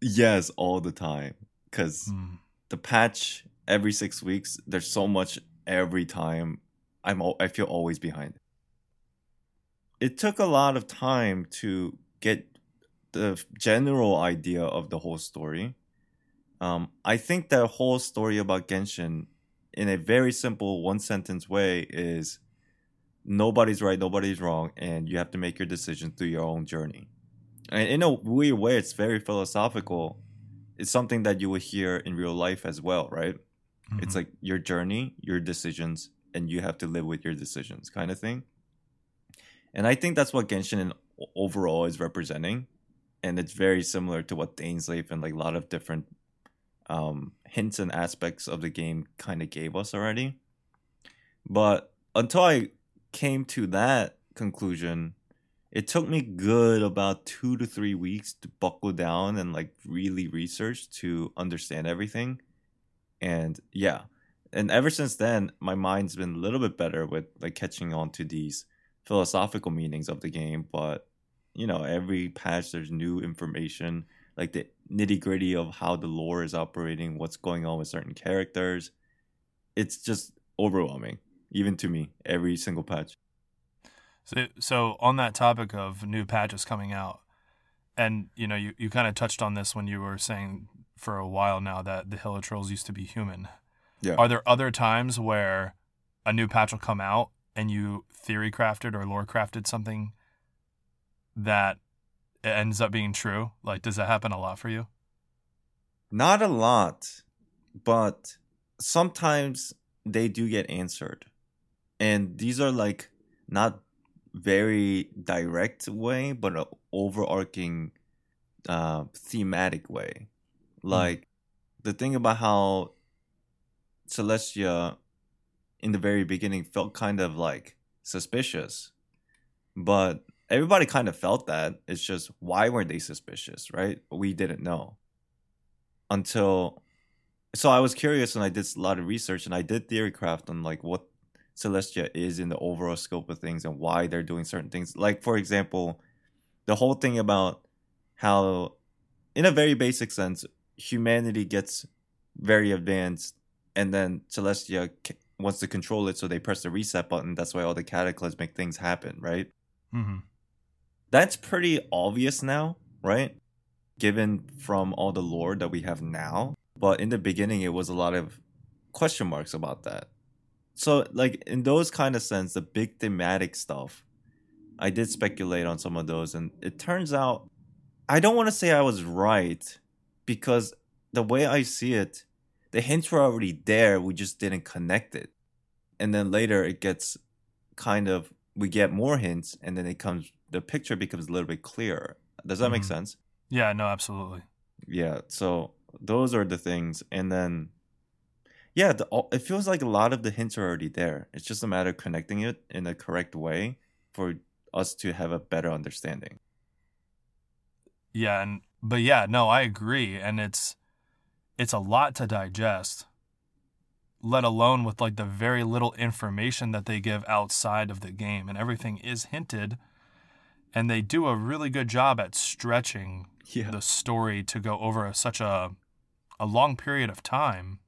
yes, all the time, because Mm. the patch every six weeks. There's so much every time. I'm I feel always behind. It took a lot of time to get the general idea of the whole story. Um, I think the whole story about Genshin, in a very simple one sentence way, is nobody's right, nobody's wrong, and you have to make your decision through your own journey. And in a weird way, it's very philosophical it's something that you would hear in real life as well, right? It's Mhm. like your journey, your decisions, and you have to live with your decisions kind of thing. And I think that's what Genshin overall is representing. And it's very similar to what Dainsleif and like a lot of different um, hints and aspects of the game kind of gave us already. But until I came to that conclusion, it took me good about two to three weeks to buckle down and like really research to understand everything. And yeah, and ever since then, my mind's been a little bit better with like catching on to these philosophical meanings of the game. But you know, every patch there's new information, like the nitty gritty of how the lore is operating, what's going on with certain characters. It's just overwhelming, even to me, every single patch. So, so on that topic of new patches coming out, and you know, you, you kind of touched on this when you were saying for a while now that the Hilichurls used to be human. Yeah. Are there other times where a new patch will come out and you theory crafted or lore crafted something that ends up being true? Like, does that happen a lot for you? Not a lot, but sometimes they do get answered. And these are like not very direct way, but an overarching uh, thematic way. Like the thing about how Celestia in the very beginning felt kind of like suspicious, but everybody kind of felt that. It's just why weren't they suspicious, right? We didn't know until. So I was curious and I did a lot of research and I did theory craft on like what Celestia is in the overall scope of things and why they're doing certain things. Like for example, the whole thing about how, in a very basic sense, humanity gets very advanced and then Celestia wants to control it, so they press the reset button. That's why all the cataclysmic things happen, right? Mm-hmm. That's pretty obvious now, right? Given from all the lore that we have now. But in the beginning, it was a lot of question marks about that. So, like, in those kind of sense, the big thematic stuff, I did speculate on some of those, and it turns out I don't want to say I was right because the way I see it, the hints were already there. We just didn't connect it. And then later it gets kind of, we get more hints and then it comes, the picture becomes a little bit clearer. Does that make Mhm. sense? Yeah, no, absolutely. Yeah. So those are the things. And then, yeah, the, it feels like a lot of the hints are already there. It's just a matter of connecting it in the correct way for us to have a better understanding. Yeah, and but yeah, no, I agree, and it's it's a lot to digest. Let alone with like the very little information that they give outside of the game, and everything is hinted, and they do a really good job at stretching Yeah. the story to go over a, such a a long period of time,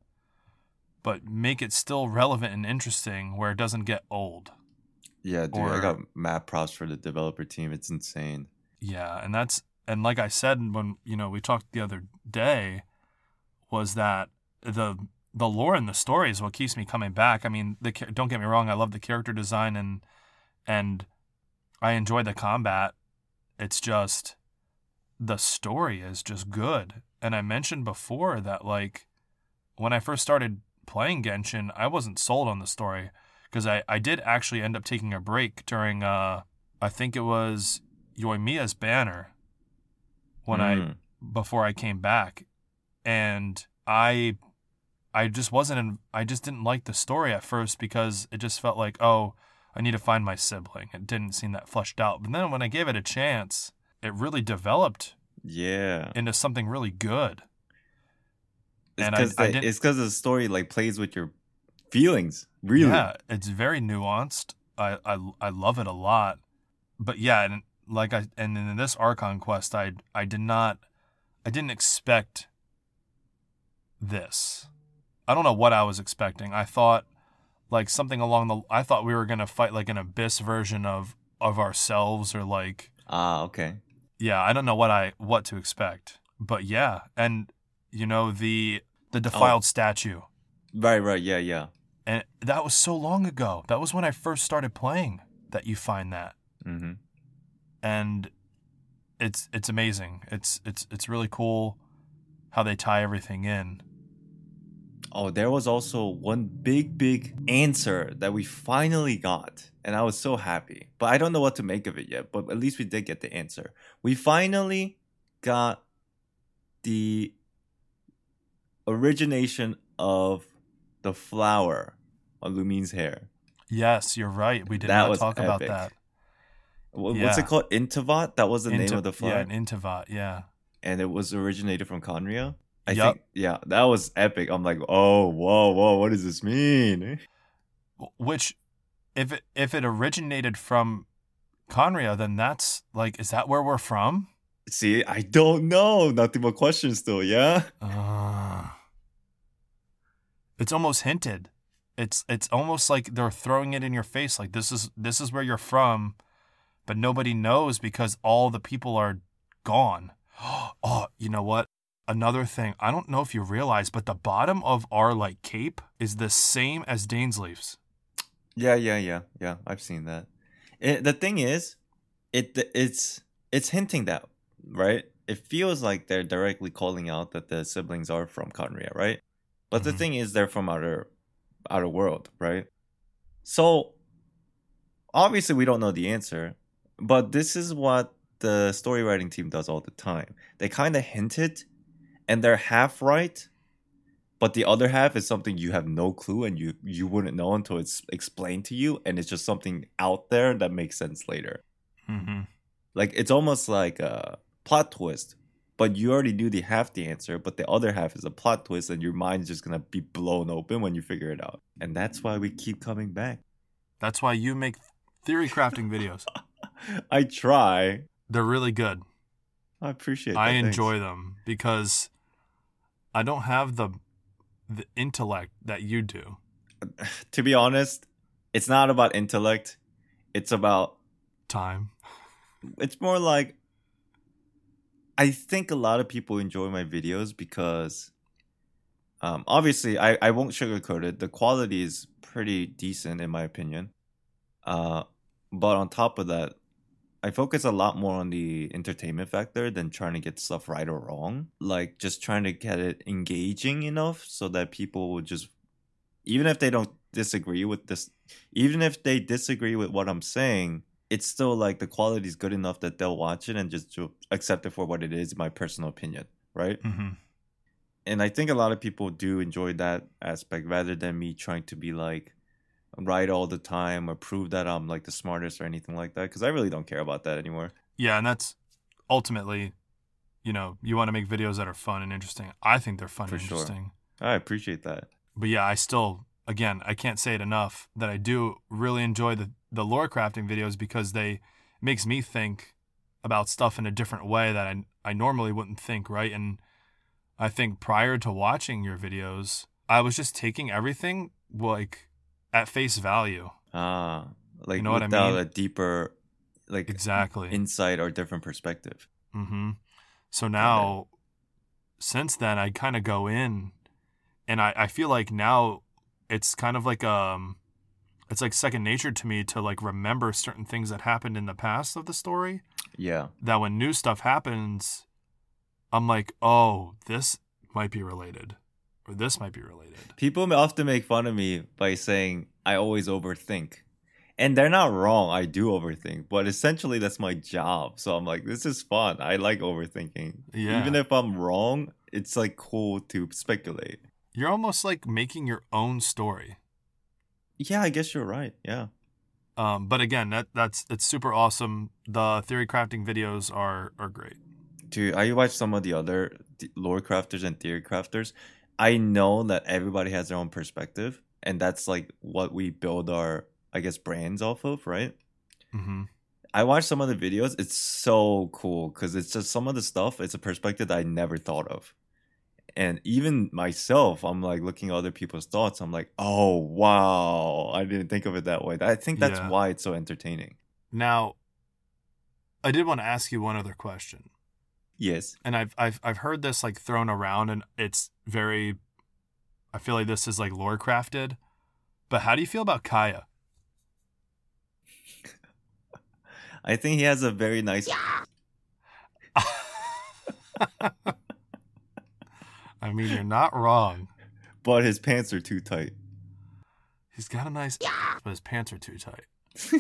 but make it still relevant and interesting where it doesn't get old. Yeah, dude, I got mad props for the developer team. It's insane. Yeah, and that's and like I said when you know we talked the other day was that the the lore and the story is what keeps me coming back. I mean, the don't get me wrong, I love the character design and and I enjoy the combat. It's just the story is just good. And I mentioned before that like when I first started playing Genshin, I wasn't sold on the story because I I did actually end up taking a break during uh I think it was Yoimiya's banner when I Mm. before I came back, and I I just wasn't in, I just didn't like the story at first because it just felt like oh I need to find my sibling. It didn't seem that fleshed out. But then when I gave it a chance, it really developed Yeah. into something really good. It's And I- I it's because the story like plays with your feelings. Really. Yeah, it's very nuanced. I, I I love it a lot. But yeah, and like I and in this Archon quest, I I did not I didn't expect this. I don't know what I was expecting. I thought like something along the I thought we were gonna fight like an abyss version of of ourselves or like Ah, okay. yeah, I don't know what I what to expect. But yeah, and you know the the defiled statue. Right, right. Yeah, yeah. And that was so long ago. That was when I first started playing that you find that. Mm-hmm. And it's it's amazing. It's it's it's really cool how they tie everything in. Oh, there was also one big, big answer that we finally got. And I was so happy. But I don't know what to make of it yet. But at least we did get the answer. We finally got the origination of the flower on Lumine's hair. Yes, you're right. We did That not talk about that. What's Yeah. it called? Inteyvat? That was the name of the flower. Yeah, an Inteyvat. Yeah. and it was originated from Khaenri'ah. I Yup. think, yeah, that was epic. I'm like, oh, whoa, whoa, what does this mean? Which, if it if it originated from Khaenri'ah, then that's like, is that where we're from? See, I don't know. Nothing but questions still, yeah? Uh, it's almost hinted. It's it's almost like they're throwing it in your face. Like this is this is where you're from, but nobody knows because all the people are gone. Oh, you know what? Another thing. I don't know if you realize, but the bottom of our like cape is the same as Dainsleif's. Yeah, yeah, yeah, yeah. I've seen that. It, the thing is, it it's it's hinting that, right? It feels like they're directly calling out that the siblings are from Khaenri'ah, right? But the Mhm. thing is, they're from outer outer world, right? So obviously, we don't know the answer, but this is what the story writing team does all the time. They kind of hint it, and they're half right, but the other half is something you have no clue and you you wouldn't know until it's explained to you, and it's just something out there that makes sense later. Mm-hmm. Like it's almost like a plot twist, but you already knew the half the answer, but the other half is a plot twist, and your mind's just gonna be blown open when you figure it out. And that's why we keep coming back. That's why you make theory crafting videos. I try. They're really good. I appreciate. That. I Thanks. enjoy them because I don't have the the intellect that you do. To be honest, it's not about intellect. It's about Time. it's more like I think a lot of people enjoy my videos because um, obviously I, I won't sugarcoat it. The quality is pretty decent in my opinion. Uh, but on top of that, I focus a lot more on the entertainment factor than trying to get stuff right or wrong. Like just trying to get it engaging enough so that people will just even if they don't disagree with this even if they disagree with what I'm saying, it's still like the quality is good enough that they'll watch it and just to accept it for what it is, my personal opinion, right? hmm And I think a lot of people do enjoy that aspect rather than me trying to be like right all the time or prove that I'm like the smartest or anything like that because I really don't care about that anymore. Yeah, and that's ultimately, you know, you want to make videos that are fun and interesting. I think they're fun For and sure. interesting. I appreciate that. But yeah, I still, again, I can't say it enough that I do really enjoy the the lore crafting videos because they makes me think about stuff in a different way that I I normally wouldn't think, right? And I think prior to watching your videos, I was just taking everything like at face value. Ah, like you know what I without mean? a deeper like Exactly. insight or different perspective. Mm-hmm. So now, since then, I kind of go in, and I, I feel like now it's kind of like um, it's like second nature to me to like remember certain things that happened in the past of the story. Yeah. That when new stuff happens, I'm like, oh, this might be related, or this might be related. People often make fun of me by saying I always overthink. And they're not wrong. I do overthink, but essentially that's my job. So I'm like, this is fun. I like overthinking. Yeah. Even if I'm wrong, it's like cool to speculate. You're almost like making your own story. Yeah, I guess you're right. Yeah. Um, but again, that that's it's super awesome. The theory crafting videos are are great. Dude, I watch some of the other th- lore crafters and theory crafters. I know that everybody has their own perspective, and that's like what we build our, I guess, brands off of, right? Mm-hmm. I watched some of the videos. It's so cool because it's just some of the stuff. It's a perspective that I never thought of, and even myself, I'm like looking at other people's thoughts. I'm like, oh wow, I didn't think of it that way. I think that's Yeah. why it's so entertaining. Now, I did want to ask you one other question, Yes. and I've I've I've heard this like thrown around, and it's very. I feel like this is like lore crafted, but how do you feel about Kaeya? I think he has a very nice. I mean, you're not wrong. but his pants are too tight. He's got a nice, but his pants are too tight.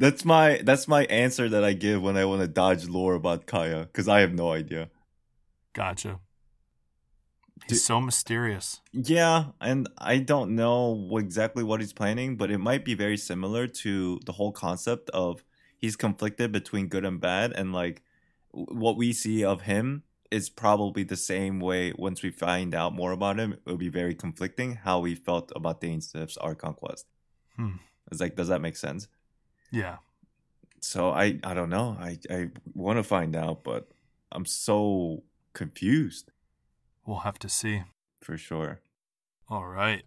that's my that's my answer that I give when I want to dodge lore about Kaeya because I have no idea. Gotcha. He's so mysterious. Yeah, and I don't know exactly what he's planning, but it might be very similar to the whole concept of he's conflicted between good and bad, and like what we see of him is probably the same way once we find out more about him. It'll be very conflicting how we felt about Dainsleif's Archon Quest. Hmm. It's like, does that make sense? Yeah. So I I don't know. I I want to find out, but I'm so confused. We'll have to see. For sure. All right.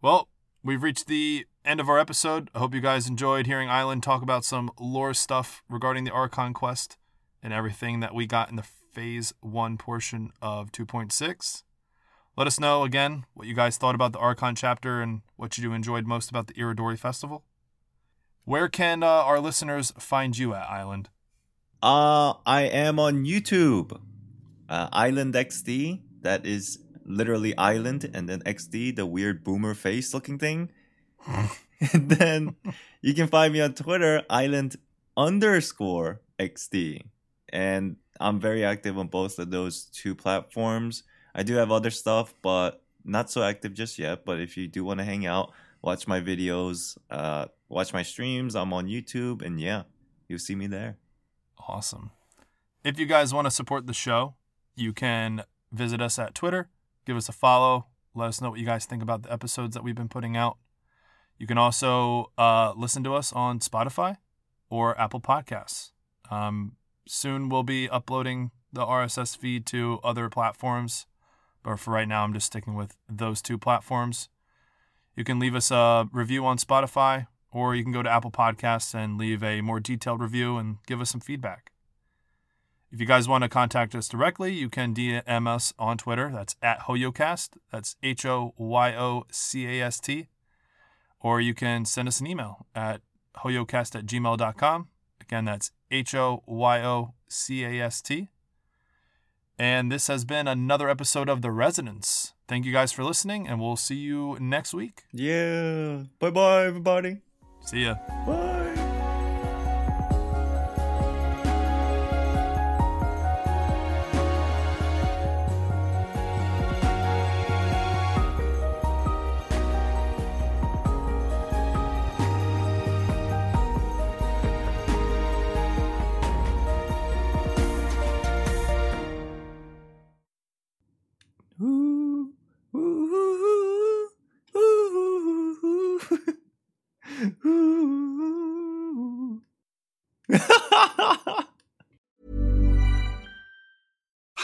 Well, we've reached the end of our episode. I hope you guys enjoyed hearing Island talk about some lore stuff regarding the Archon quest and everything that we got in the phase one portion of 2.6. Let us know again what you guys thought about the Archon chapter and what you enjoyed most about the Iridori Festival. Where can uh, our listeners find you at, Island? Uh, I am on YouTube. Uh, Island XD. That is literally Island and then XD, the weird boomer face looking thing. and then you can find me on Twitter, Island underscore XD. And I'm very active on both of those two platforms. I do have other stuff, but not so active just yet. But if you do want to hang out, watch my videos, uh, watch my streams, I'm on YouTube, and yeah, you'll see me there. Awesome. If you guys want to support the show, you can visit us at Twitter, give us a follow, let us know what you guys think about the episodes that we've been putting out. You can also uh, listen to us on Spotify or Apple Podcasts. Um, soon we'll be uploading the RSS feed to other platforms, but for right now, I'm just sticking with those two platforms. You can leave us a review on Spotify, or you can go to Apple Podcasts and leave a more detailed review and give us some feedback. If you guys want to contact us directly, you can DM us on Twitter. That's at HoYoCast. That's H O Y O C A S T. Or you can send us an email at hoyocast at gmail.com. Again, that's H O Y O C A S T. And this has been another episode of The Resonance. Thank you guys for listening, and we'll see you next week. Yeah. Bye bye, everybody. See ya. Bye.